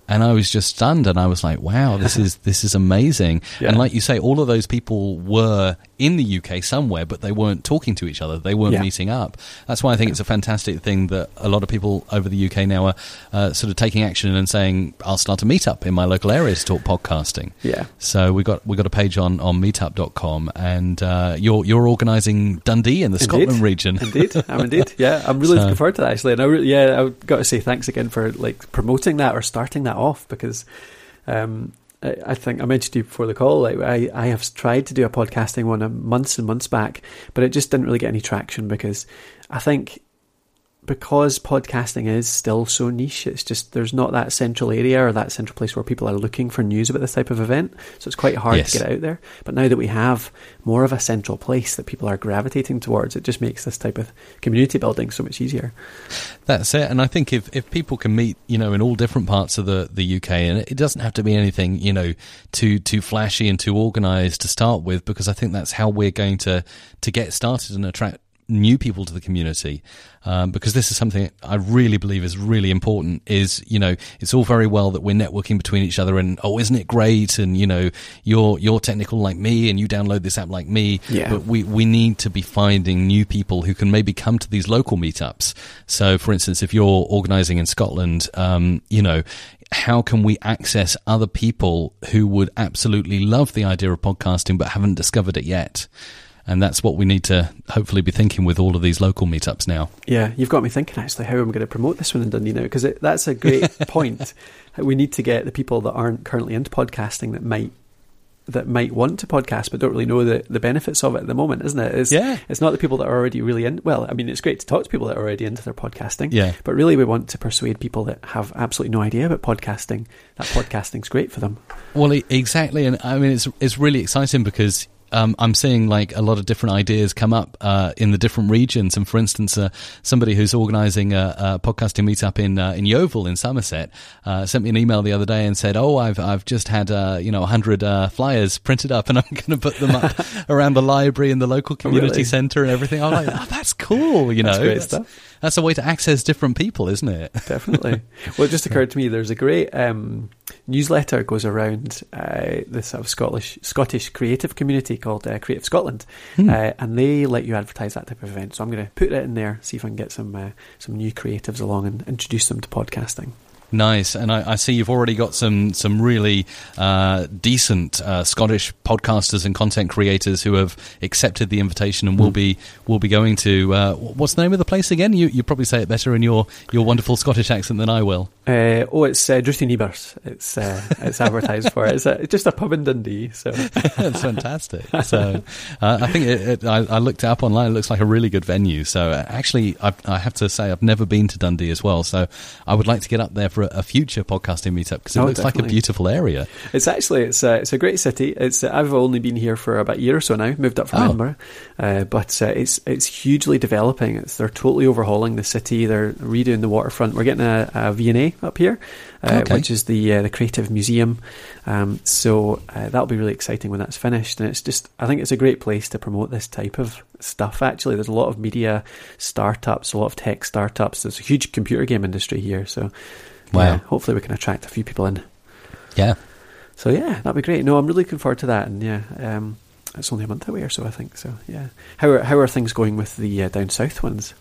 and I was just stunned, and I was like, "Wow, this is this is amazing!" Yeah. And like you say, all of those people were in the UK somewhere, but they weren't talking to each other. They weren't yeah. meeting up. That's why I think it's a fantastic thing that a lot of people over the UK now are uh, sort of taking action and saying, "I'll start a meetup in my local area to talk podcasting." Yeah. So we got we got a page on on Meetup.com, and uh, you're you're organising Dundee in the indeed. Scotland region. indeed, I'm indeed. Yeah, I'm really so. looking forward to that actually, and I really, yeah, I've got to say thanks again for like promoting that or starting that off because. Um, I think I mentioned to you before the call. Like I, I have tried to do a podcasting one months and months back, but it just didn't really get any traction because I think because podcasting is still so niche, it's just there's not that central area or that central place where people are looking for news about this type of event. So it's quite hard yes. to get out there. But now that we have more of a central place that people are gravitating towards, it just makes this type of community building so much easier. That's it. And I think if, if people can meet, you know, in all different parts of the, the UK, and it doesn't have to be anything, you know, too too flashy and too organised to start with, because I think that's how we're going to to get started and attract new people to the community um, because this is something I really believe is really important is you know it's all very well that we're networking between each other and oh isn't it great? And you know you're you're technical like me and you download this app like me. Yeah. but we we need to be finding new people who can maybe come to these local meetups. So for instance if you're organizing in Scotland um, you know how can we access other people who would absolutely love the idea of podcasting but haven't discovered it yet and that's what we need to hopefully be thinking with all of these local meetups now. Yeah, you've got me thinking actually how I'm going to promote this one in Dundee now because that's a great point. We need to get the people that aren't currently into podcasting that might that might want to podcast but don't really know the, the benefits of it at the moment, isn't it? It's, yeah. It's not the people that are already really in. Well, I mean, it's great to talk to people that are already into their podcasting. Yeah. But really, we want to persuade people that have absolutely no idea about podcasting that podcasting's great for them. Well, exactly, and I mean, it's it's really exciting because um, I'm seeing like a lot of different ideas come up uh, in the different regions. And for instance, uh, somebody who's organising a, a, podcasting meetup in uh, in Yeovil in Somerset uh, sent me an email the other day and said, "Oh, I've I've just had uh, you know hundred uh, flyers printed up, and I'm going to put them up around the library and the local community really? centre and everything." I'm like, "Oh, that's cool," you know. That's great stuff that's a way to access different people, isn't it? Definitely. well, it just occurred to me there's a great um, newsletter goes around uh, the sort of Scottish Scottish creative community called uh, Creative Scotland, hmm. uh, and they let you advertise that type of event. So I'm going to put it in there, see if I can get some uh, some new creatives along and introduce them to podcasting. Nice, and I, I, see you've already got some some really uh, decent uh, Scottish podcasters and content creators who have accepted the invitation and will mm. be will be going to. Uh, what's the name of the place again? You you probably say it better in your, your wonderful Scottish accent than I will. Uh, oh, it's uh, Niebers. It's uh, it's advertised for. It's, a, it's just a pub in Dundee. So that's fantastic. So uh, I think it, it, I, I, looked it up online. It looks like a really good venue. So actually, I, I have to say I've never been to Dundee as well. So I would like to get up there for a, future podcasting meetup because it oh, looks definitely. like a beautiful area. It's actually it's a, it's a great city. It's I've only been here for about a year or so now. Moved up from oh. Edinburgh, uh, but uh, it's it's hugely developing. It's they're totally overhauling the city. They're redoing the waterfront. We're getting a, a V&A up here, uh, okay. which is the uh, the creative museum. Um, so uh, that'll be really exciting when that's finished. And it's just I think it's a great place to promote this type of stuff. Actually, there's a lot of media startups, a lot of tech startups. There's a huge computer game industry here. So wow. yeah, hopefully we can attract a few people in. Yeah. So yeah, that'd be great. No, I'm really looking forward to that. And yeah. Um, it's only a month away or so, I think. So yeah, how are how are things going with the uh, down south ones?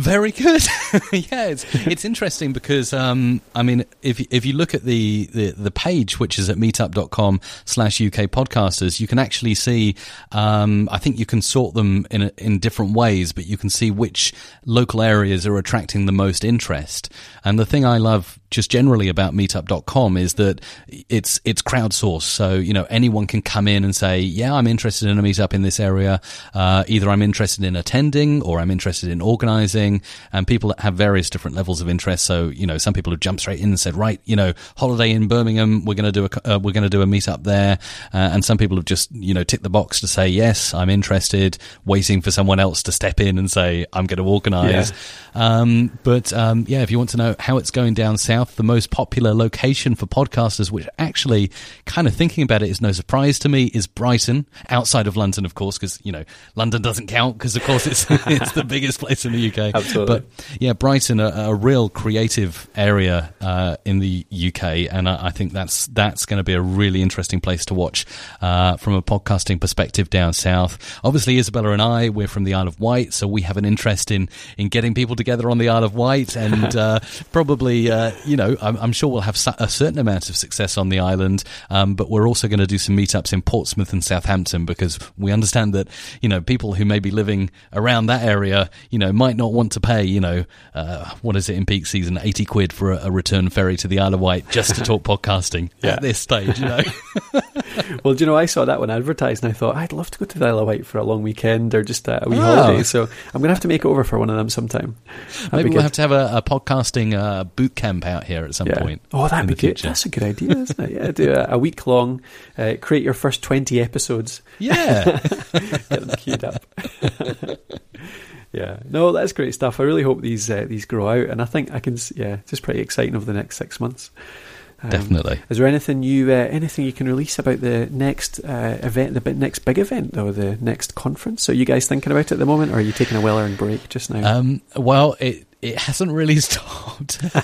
Very good. yeah, it's it's interesting because um, I mean, if if you look at the, the, the page, which is at meetup.com slash UK podcasters, you can actually see. Um, I think you can sort them in in different ways, but you can see which local areas are attracting the most interest. And the thing I love just generally about meetup.com is that it's it's crowdsourced so you know anyone can come in and say yeah i'm interested in a meetup in this area uh, either i'm interested in attending or i'm interested in organizing and people that have various different levels of interest so you know some people have jumped straight in and said right you know holiday in birmingham we're going to do a uh, we're going to do a meetup there uh, and some people have just you know ticked the box to say yes i'm interested waiting for someone else to step in and say i'm going to organize yeah. Um, but um, yeah if you want to know how it's going down south South, the most popular location for podcasters, which actually, kind of thinking about it, is no surprise to me, is Brighton, outside of London, of course, because, you know, London doesn't count because, of course, it's, it's the biggest place in the UK. Absolutely. But yeah, Brighton, a, a real creative area uh, in the UK, and I, I, think that's that's going to be a really interesting place to watch uh, from a podcasting perspective down south. Obviously, Isabella and I, we're from the Isle of Wight, so we have an interest in in getting people together on the Isle of Wight, and uh, probably uh, you know, I'm, I'm, sure we'll have a certain amount of success on the island, um, but we're also going to do some meetups in Portsmouth and Southampton because we understand that, you know, people who may be living around that area, you know, might not want to pay, you know, uh, what is it in peak season, 80 quid for a, a return ferry to the Isle of Wight just to talk podcasting yeah. at this stage, you know. well, do you know, I saw that one advertised and I thought, I'd love to go to the Isle of Wight for a long weekend or just a wee oh. holiday. So I'm going to have to make it over for one of them sometime. That'd Maybe we'll have to have a, a podcasting uh, boot camp out here at some yeah. point. Oh, that'd be good. Future. That's a good idea, isn't it? Yeah, do a, a week long, uh, create your first 20 episodes. Yeah. Get them queued up. Yeah, no, that's great stuff. I really hope these uh, these grow out, and I think I can. Yeah, it's just pretty exciting over the next six months. Um, Definitely. Is there anything you uh, anything you can release about the next uh, event, the next big event, or the next conference? Are you guys thinking about it at the moment, or are you taking a well-earned break just now? Um, well, it it hasn't really stopped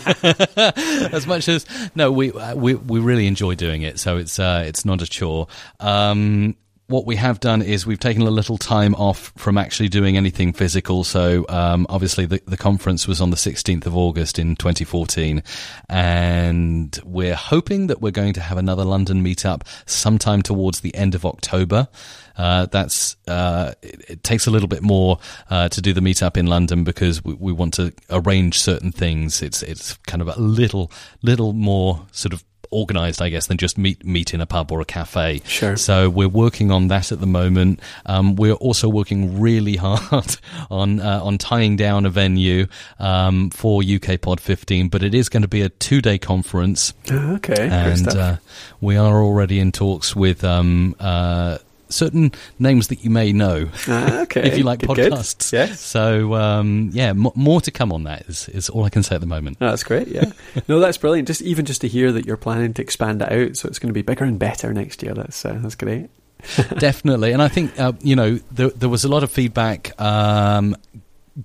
as much as no we uh, we we really enjoy doing it so it's uh, it's not a chore um, what we have done is we've taken a little time off from actually doing anything physical. So, um, obviously, the, the conference was on the 16th of August in 2014. And we're hoping that we're going to have another London meetup sometime towards the end of October. Uh, that's uh, it, it, takes a little bit more uh, to do the meetup in London because we, we want to arrange certain things. It's it's kind of a little little more sort of organized, I guess, than just meet meet in a pub or a cafe. Sure. So we're working on that at the moment. Um, we're also working really hard on uh, on tying down a venue um, for UK Pod 15, but it is going to be a two day conference. Ah, okay, and uh, we are already in talks with um, uh, certain names that you may know. Ah, okay. if you like good, podcasts. Good. Yes. So, um, yeah, m- more to come on that is, is all I can say at the moment. Oh, that's great. Yeah. no, that's brilliant. Just even just to hear that you're planning to expand it out, so it's going to be bigger and better next year. That's uh, that's great. Definitely, and I think uh, you know there, there was a lot of feedback um,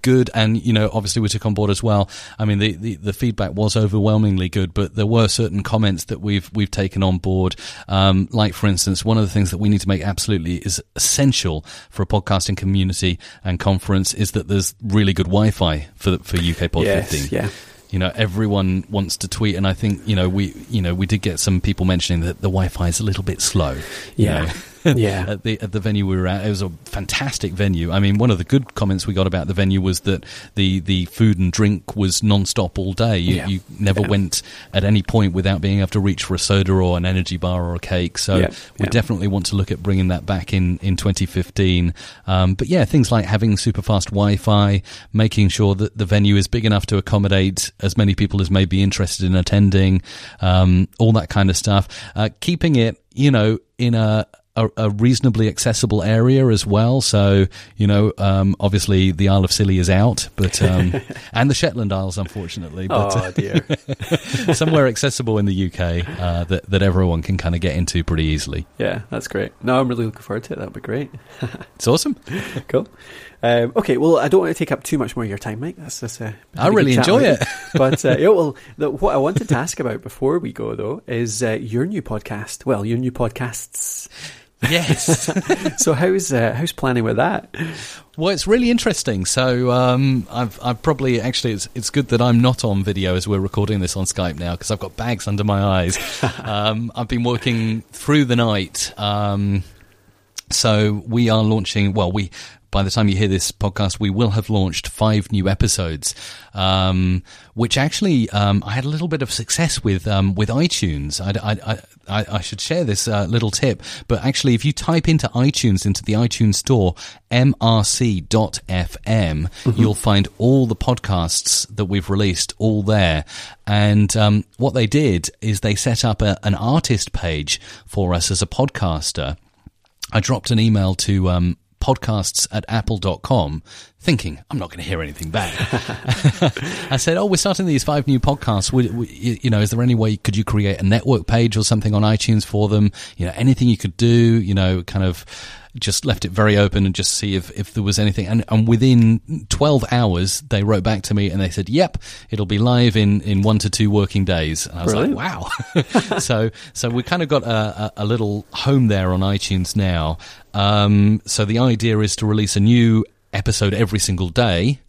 good, and you know, obviously we took on board as well. I mean, the, the, the feedback was overwhelmingly good, but there were certain comments that we've we've taken on board. Um, like, for instance, one of the things that we need to make absolutely is essential for a podcasting community and conference is that there's really good Wi-Fi for for UK Pod yes, 15. Yeah. You know, everyone wants to tweet, and I think you know we you know we did get some people mentioning that the Wi-Fi is a little bit slow. Yeah. know. Yeah. at the at the venue we were at. It was a fantastic venue. I mean, one of the good comments we got about the venue was that the the food and drink was non-stop all day. You, Yeah. you never Yeah. went at any point without being able to reach for a soda or an energy bar or a cake. So Yeah. we definitely want to look at bringing that back in in 2015. Um, but yeah, things like having super fast Wi-Fi, making sure that the venue is big enough to accommodate as many people as may be interested in attending, um, all that kind of stuff. Uh, keeping it, you know, in a a, a reasonably accessible area as well. So, you know, um, obviously the Isle of Scilly is out, but um, and the Shetland Isles, unfortunately, but Oh dear. somewhere accessible in the UK uh, that that everyone can kind of get into pretty easily. yeah, that's great. No, I'm really looking forward to it. That'd be great. It's awesome. cool. Um, okay, well, I don't want to take up too much more of your time, Mike. That's just a. I really enjoy it. but uh, yeah, well, the, what I wanted to ask about before we go though is uh, your new podcast. Well, your new podcasts. Yes. So how's uh, how's planning with that? Well, it's really interesting. So um, I've, I've probably actually it's, it's good that I'm not on video as we're recording this on Skype now because I've got bags under my eyes. um, I've been working through the night. Um, so we are launching. Well, we by the time you hear this podcast, we will have launched five new episodes, um, which actually um, I had a little bit of success with um, with iTunes. I, I, I, I should share this uh, little tip, but actually, if you type into iTunes into the iTunes store mrc.fm, you'll find all the podcasts that we've released all there. And um, what they did is they set up a, an artist page for us as a podcaster. I dropped an email to um, podcasts at apple.com thinking I'm not going to hear anything back. I said, "Oh, we're starting these five new podcasts. Would, would- you know, is there any way could you create a network page or something on iTunes for them? You know, anything you could do, you know, kind of just left it very open and just see if, if there was anything. And, and within 12 hours, they wrote back to me and they said, yep, it'll be live in, in one to two working days. And I was Brilliant. like, wow. so, so we kind of got a, a, a little home there on iTunes now. Um, so the idea is to release a new episode every single day.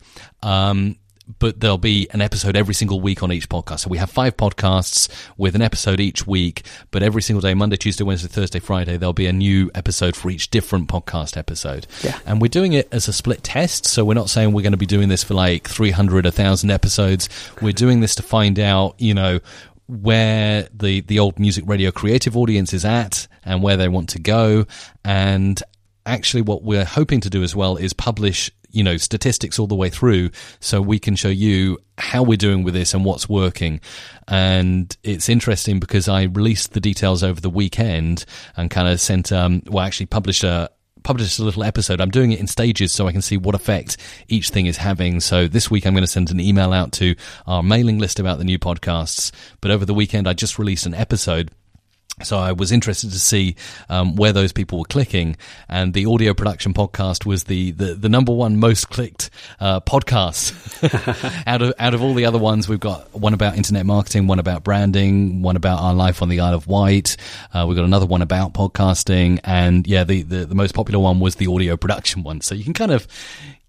Um, but there'll be an episode every single week on each podcast. So we have five podcasts with an episode each week, but every single day, Monday, Tuesday, Wednesday, Thursday, Friday, there'll be a new episode for each different podcast episode. Yeah. And we're doing it as a split test. So we're not saying we're going to be doing this for like 300, 1,000 episodes. We're doing this to find out, you know, where the, the old music radio creative audience is at and where they want to go. And actually what we're hoping to do as well is publish you know statistics all the way through so we can show you how we're doing with this and what's working. And it's interesting because i released the details over the weekend and kind of sent um well actually published a published a little episode. I'm doing it in stages so i can see what effect each thing is having. So this week i'm going to send an email out to our mailing list about the new podcasts. But over the weekend i just released an episode so I was interested to see um, where those people were clicking, and the audio production podcast was the the, the number one most clicked uh, podcast out of out of all the other ones. We've got one about internet marketing, one about branding, one about our life on the Isle of Wight. Uh, we've got another one about podcasting, and yeah, the, the the most popular one was the audio production one. So you can kind of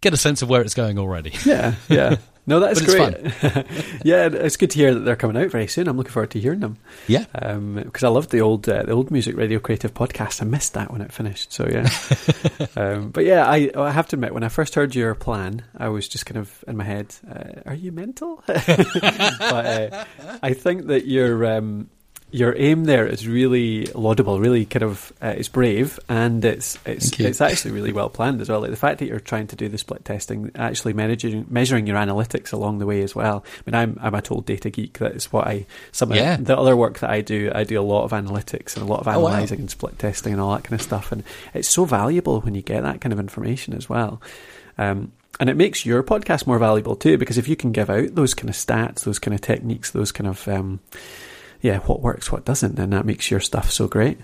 get a sense of where it's going already. Yeah, yeah. No, that's great. yeah, it's good to hear that they're coming out very soon. I'm looking forward to hearing them. Yeah. because I loved the old uh, the old music radio creative podcast. I missed that when it finished. So yeah, um, but yeah, I I have to admit when I first heard your plan, I was just kind of in my head, uh, "Are you mental?" but uh, I think that your um, your aim there is really laudable, really kind of uh, it's brave, and it's it's it's actually really well planned as well. Like the fact that you're trying to do the split testing, actually managing measuring your analytics along the way as well. I mean, I'm I'm a total data geek. That is what I some of Yeah. the other work that I do. I do a lot of analytics and a lot of Oh, wow. analyzing and split testing and all that kind of stuff. And it's so valuable when you get that kind of information as well. Um, and it makes your podcast more valuable too, because if you can give out those kind of stats, those kind of techniques, those kind of um, yeah, what works, what doesn't, then that makes your stuff so great.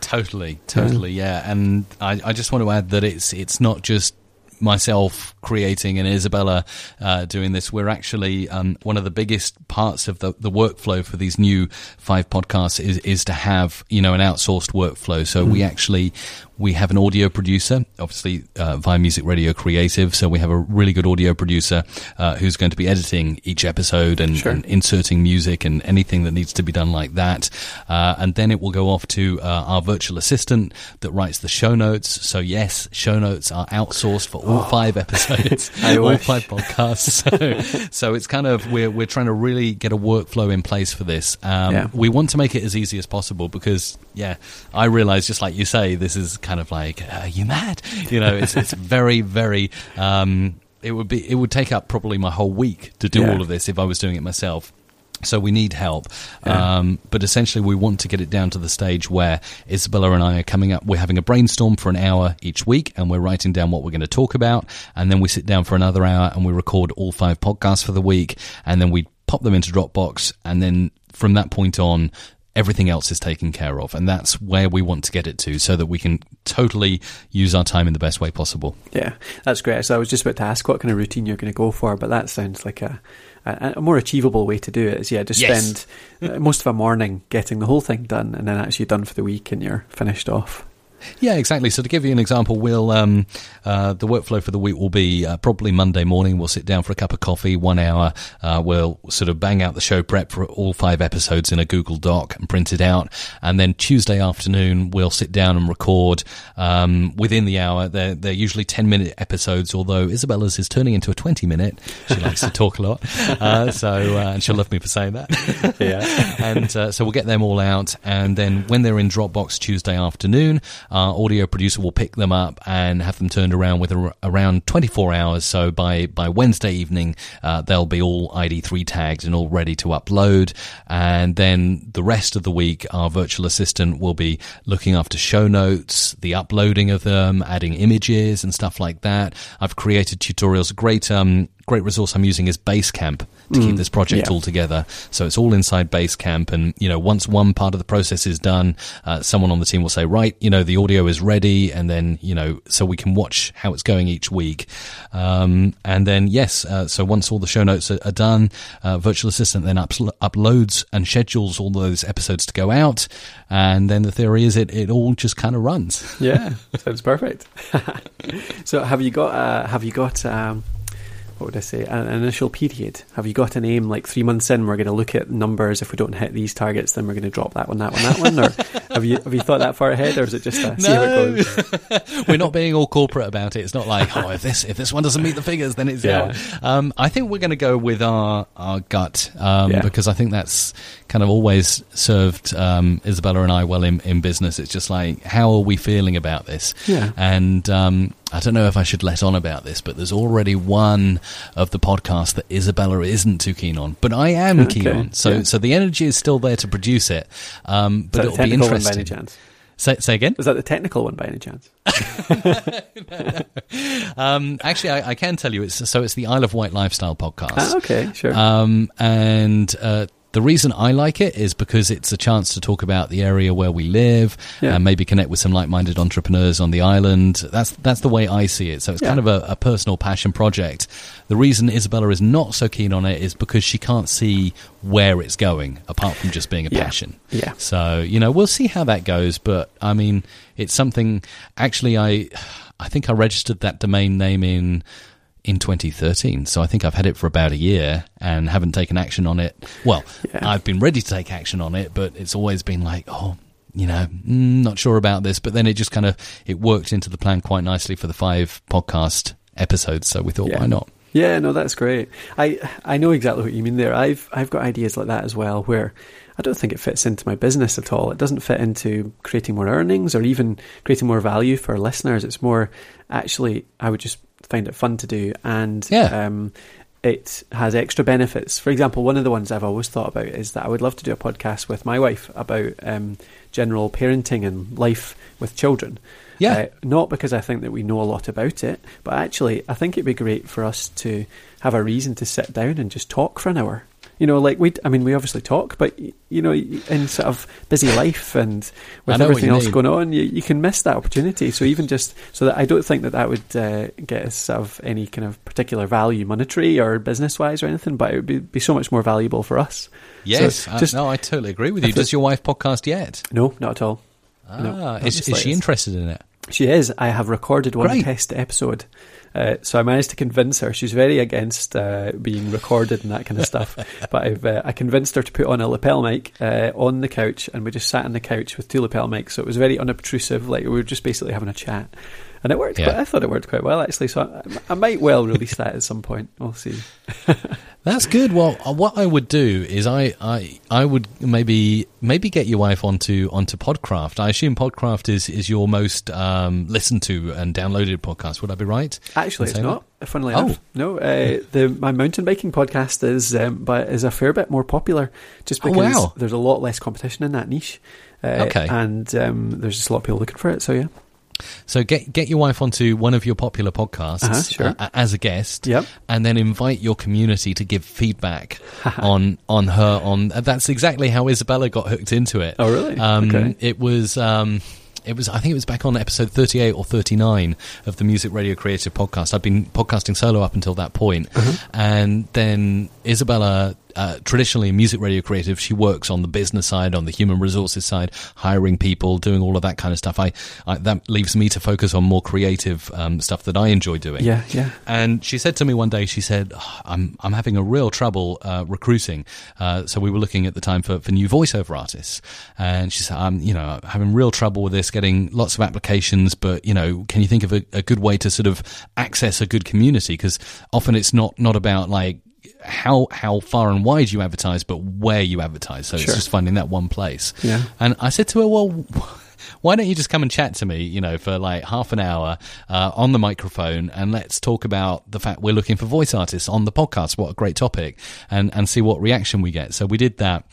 Totally, totally, yeah. And I, I just want to add that it's it's not just myself creating and Isabella uh, doing this, we're actually um, one of the biggest parts of the, the workflow for these new five podcasts is, is to have you know an outsourced workflow. So mm. we actually we have an audio producer, obviously uh, via Music Radio Creative. So we have a really good audio producer uh, who's going to be editing each episode and, sure. and, inserting music and anything that needs to be done like that. Uh, and then it will go off to uh, our virtual assistant that writes the show notes. So yes, show notes are outsourced for all oh. five episodes, all wish. five podcasts. So, so it's kind of we're we're trying to really get a workflow in place for this. Um, yeah. We want to make it as easy as possible because yeah, I realize just like you say, this is kind of like, are you mad? You know, it's it's very very. Um, it would be it would take up probably my whole week to do yeah. all of this if I was doing it myself. So we need help, yeah. um, but essentially we want to get it down to the stage where Isabella and I are coming up. We're having a brainstorm for an hour each week, and we're writing down what we're going to talk about, and then we sit down for another hour and we record all five podcasts for the week, and then we pop them into Dropbox, and then from that point on, everything else is taken care of. And that's where we want to get it to so that we can totally use our time in the best way possible. Yeah, that's great. So I was just about to ask what kind of routine you're going to go for, but that sounds like a, a, a more achievable way to do it is, yeah, just yes. spend uh, most of a morning getting the whole thing done and then actually done for the week and you're finished off. Yeah, exactly. So to give you an example, we'll um, uh, the workflow for the week will be uh, probably Monday morning. We'll sit down for a cup of coffee, one hour. Uh, we'll sort of bang out the show prep for all five episodes in a Google Doc and print it out. And then Tuesday afternoon, we'll sit down and record um, within the hour. They're they're usually ten minute episodes, although Isabella's is turning into a twenty minute. She likes to talk a lot, uh, so uh, and she'll love me for saying that. yeah. And uh, so we'll get them all out, and then when they're in Dropbox Tuesday afternoon our audio producer will pick them up and have them turned around with a, around 24 hours. So by, by Wednesday evening, uh, they'll be all ID3 tagged and all ready to upload. And then the rest of the week, our virtual assistant will be looking after show notes, the uploading of them, adding images and stuff like that. I've created tutorials. Great, um, great resource I'm using is Basecamp to mm, keep this project yeah. all together. So it's all inside Basecamp, and you know, once one part of the process is done, uh, someone on the team will say, right, you know, the audio is ready, and then you know, so we can watch how it's going each week. Um, and then yes, uh, so once all the show notes are, are done, uh, Virtual Assistant then uploads and schedules all those episodes to go out, and then the theory is it it all just kind of runs. yeah, sounds perfect. so have you got uh, have you got um what would I say, an initial period? Have you got an aim like three months in? We're going to look at numbers. If we don't hit these targets, then we're going to drop that one, that one, that one. Or have you have you thought that far ahead, or is it just a, no. see how it goes? we're not being all corporate about it. It's not like oh, if this if this one doesn't meet the figures, then it's yeah. out. Um, I think we're going to go with our our gut um, yeah. because I think that's kind of always served um, Isabella and I well in, in business. It's just like how are we feeling about this? Yeah, and um, I don't know if I should let on about this, but there's already one of the podcasts that Isabella isn't too keen on, but I am okay. keen on. So, yeah. so the energy is still there to produce it. Um, but it'll be interesting. One by any chance? Say, say again? Was that the technical one by any chance? no, no. Um, actually, I, I, can tell you. It's so it's the Isle of Wight lifestyle podcast. Ah, okay, sure. Um, and uh, the reason I like it is because it's a chance to talk about the area where we live yeah. and maybe connect with some like-minded entrepreneurs on the island. That's that's the way I see it. So it's yeah. kind of a, a, personal passion project. The reason Isabella is not so keen on it is because she can't see where it's going apart from just being a yeah. passion. Yeah. So you know we'll see how that goes, but I mean it's something. Actually, I I think I registered that domain name in in 2013. So I think I've had it for about a year and haven't taken action on it. Well, yeah. I've been ready to take action on it, but it's always been like, oh, you know, mm, not sure about this. But then it just kind of it worked into the plan quite nicely for the five podcast episodes. So we thought, yeah. why not? Yeah, no, that's great. I I know exactly what you mean there. I've I've got ideas like that as well, where I don't think it fits into my business at all. It doesn't fit into creating more earnings or even creating more value for listeners. It's more actually I would just find it fun to do, and yeah. um, it has extra benefits. For example, one of the ones I've always thought about is that I would love to do a podcast with my wife about um, general parenting and life with children. Yeah. Uh, not because I think that we know a lot about it, but actually, I think it'd be great for us to have a reason to sit down and just talk for an hour You know, like we, I mean, we obviously talk, but you know, in sort of busy life and with everything else mean. going on, you, you can miss that opportunity. So even just so that I don't think that that would uh, get us sort of any kind of particular value, monetary or business wise or anything, but it would be, be so much more valuable for us. Yes, so just, no, I totally agree with you. Does your wife podcast yet? No, not at all. Ah, no, is, is she interested in it? She is. I have recorded one Great. test episode. Uh, so I managed to convince her. She's very against uh, being recorded and that kind of stuff. but I've uh, I convinced her to put on a lapel mic uh, on the couch, and we just sat on the couch with two lapel mics. So it was very unobtrusive. Like we were just basically having a chat, and it worked. Yeah. Quite, I thought it worked quite well actually. So I, I might well release that at some point. We'll see. That's good. Well, uh, what I would do is I, I, I would maybe maybe get your wife onto onto Podcraft. I assume Podcraft is, is your most um, listened to and downloaded podcast. Would I be right? Actually, it's not. That? Funnily oh. enough, no. Uh, the my mountain biking podcast is um, but is a fair bit more popular, just because oh, wow. there's a lot less competition in that niche. Uh, okay, and um, there's just a lot of people looking for it. So yeah. So get get your wife onto one of your popular podcasts uh-huh, sure. uh, as a guest, yep. and then invite your community to give feedback on on her. On that's exactly how Isabella got hooked into it. Oh, really? Um, okay. It was. Um, it was I think it was back on episode 38 or 39 of the Music Radio Creative podcast. I've been podcasting solo up until that point. Uh-huh. and then Isabella uh, traditionally in music radio creative, she works on the business side, on the human resources side, hiring people, doing all of that kind of stuff. I, I that leaves me to focus on more creative um, stuff that I enjoy doing. Yeah, yeah. And she said to me one day, she said, oh, "I'm I'm having a real trouble uh, recruiting." Uh, so we were looking at the time for, for new voiceover artists, and she said, "I'm you know having real trouble with this, getting lots of applications, but you know, can you think of a, a good way to sort of access a good community? Because often it's not not about like how how far and wide you advertise, but where you advertise. So sure. it's just finding that one place. Yeah. And I said to her, well. Why don't you just come and chat to me, you know, for like half an hour uh, on the microphone, and let's talk about the fact we're looking for voice artists on the podcast. What a great topic, and and see what reaction we get. So we did that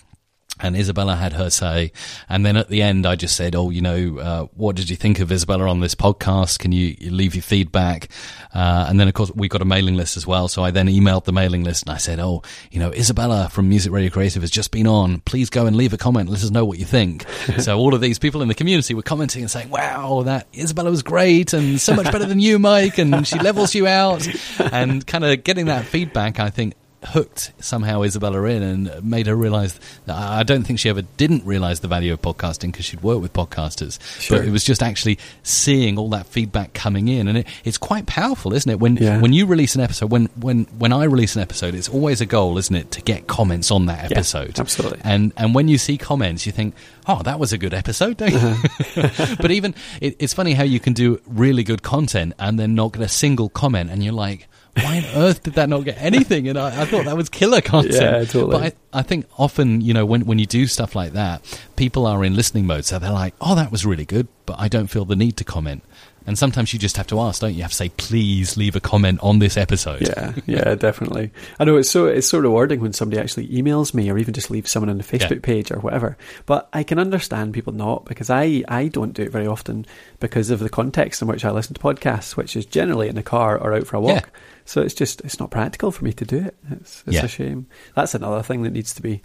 and Isabella had her say. And then at the end, I just said, "Oh, you know, uh, what did you think of Isabella on this podcast? Can you, you leave your feedback?" Uh, and then, of course, we got a mailing list as well. So I then emailed the mailing list and I said, "Oh, you know, Isabella from Music Radio Creative has just been on. Please go and leave a comment. Let us know what you think." so all of these people in the community were commenting and saying, "Wow, that Isabella was great and so much better than you, Mike, and she levels you out," and kind of getting that feedback. I think hooked somehow Isabella in and made her realize that I don't think she ever didn't realize the value of podcasting because she'd worked with podcasters. Sure. But it was just actually seeing all that feedback coming in, and it, it's quite powerful, isn't it? When yeah. when you release an episode, when when when I release an episode, it's always a goal, isn't it, to get comments on that episode? Yeah, absolutely. And and when you see comments, you think, oh, that was a good episode, don't you? Uh-huh. but even it, it's funny how you can do really good content and then not get a single comment, and you're like why on earth did that not get anything? And I, I thought that was killer content. Yeah, totally. But I, I, think often, you know, when, when you do stuff like that, people are in listening mode. So they're like, oh, that was really good, but I don't feel the need to comment. And sometimes you just have to ask, don't you? You have to say, please leave a comment on this episode. Yeah, yeah, definitely. I know it's so it's so rewarding when somebody actually emails me or even just leaves someone on the Facebook yeah. page or whatever. But I can understand people not because I, I don't do it very often because of the context in which I listen to podcasts, which is generally in the car or out for a walk. Yeah. So it's just it's not practical for me to do it. It's it's yeah. a shame. That's another thing that needs to be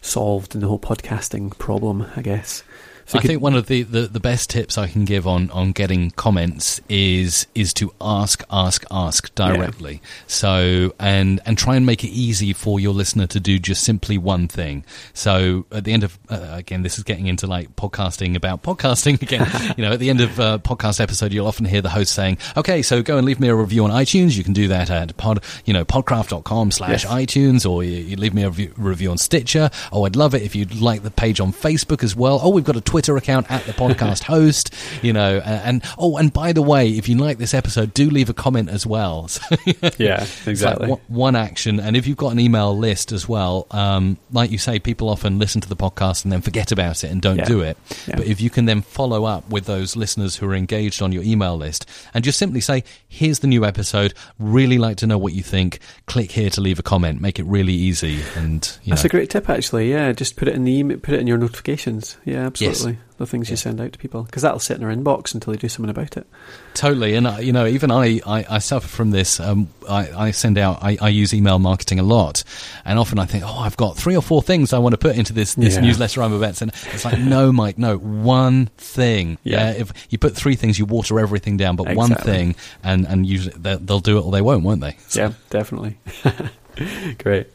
solved in the whole podcasting problem, I guess. So I could, think one of the, the, the, best tips I can give on, on getting comments is is to ask, ask, ask directly. Yeah. So and and try and make it easy for your listener to do just simply one thing. So at the end of uh, again, this is getting into like podcasting about podcasting again. you know, at the end of a uh, podcast episode, you'll often hear the host saying, "Okay, so go and leave me a review on iTunes. You can do that at pod, you know, podcraft.com slash iTunes, or you, you, leave me a review, review on Stitcher. Oh, I'd love it if you'd like the page on Facebook as well. Oh, we've got a Twitter." Twitter account at the podcast host, you know, and, and, oh, and by the way, if you like this episode, do leave a comment as well. So, yeah, exactly. Like one, action, and if you've got an email list as well, um, like you say, people often listen to the podcast and then forget about it and don't yeah. do it. Yeah. But if you can then follow up with those listeners who are engaged on your email list and just simply say, "Here's the new episode. Really like to know what you think. Click here to leave a comment. Make it really easy." And that's know. a great tip, actually. Yeah, just put it in the email, put it in your notifications. Yeah, absolutely. Yes. The things you send out to people, because that'll sit in their inbox until they do something about it. Totally, and uh, you know, even I, I, I suffer from this. Um, I, I send out, I, I use email marketing a lot, and often I think, oh, I've got three or four things I want to put into this this Yeah. newsletter I'm about to send. It's like, no, Mike, no, one thing. Yeah. if you put three things, you water everything down, but one thing, and and usually they'll, they'll do it or they won't, won't they? So- Yeah, definitely. great.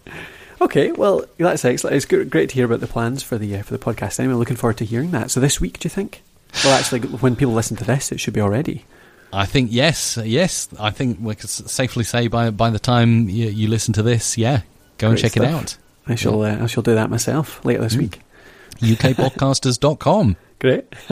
Okay, well, that's excellent. It's good, great to hear about the plans for the uh, for the podcast. Anyway, looking forward to hearing that. So this week, do you think? Well, actually, when people listen to this, it should be already. I think yes, yes. I think we can safely say by by the time you, you listen to this, yeah, go and Great check it out. I shall uh, I shall do that myself later this Mm. week. ukpodcasters.com. Great.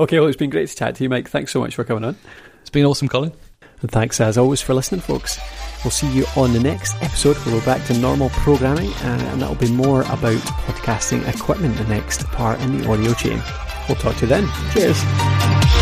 okay, well, it's been great to chat to you, Mike. Thanks so much for coming on. It's been awesome, Colin. And thanks as always for listening, folks. We'll see you on the next episode where we're back to normal programming, uh, and that'll be more about podcasting equipment, the next part in the audio chain. We'll talk to you then. Cheers.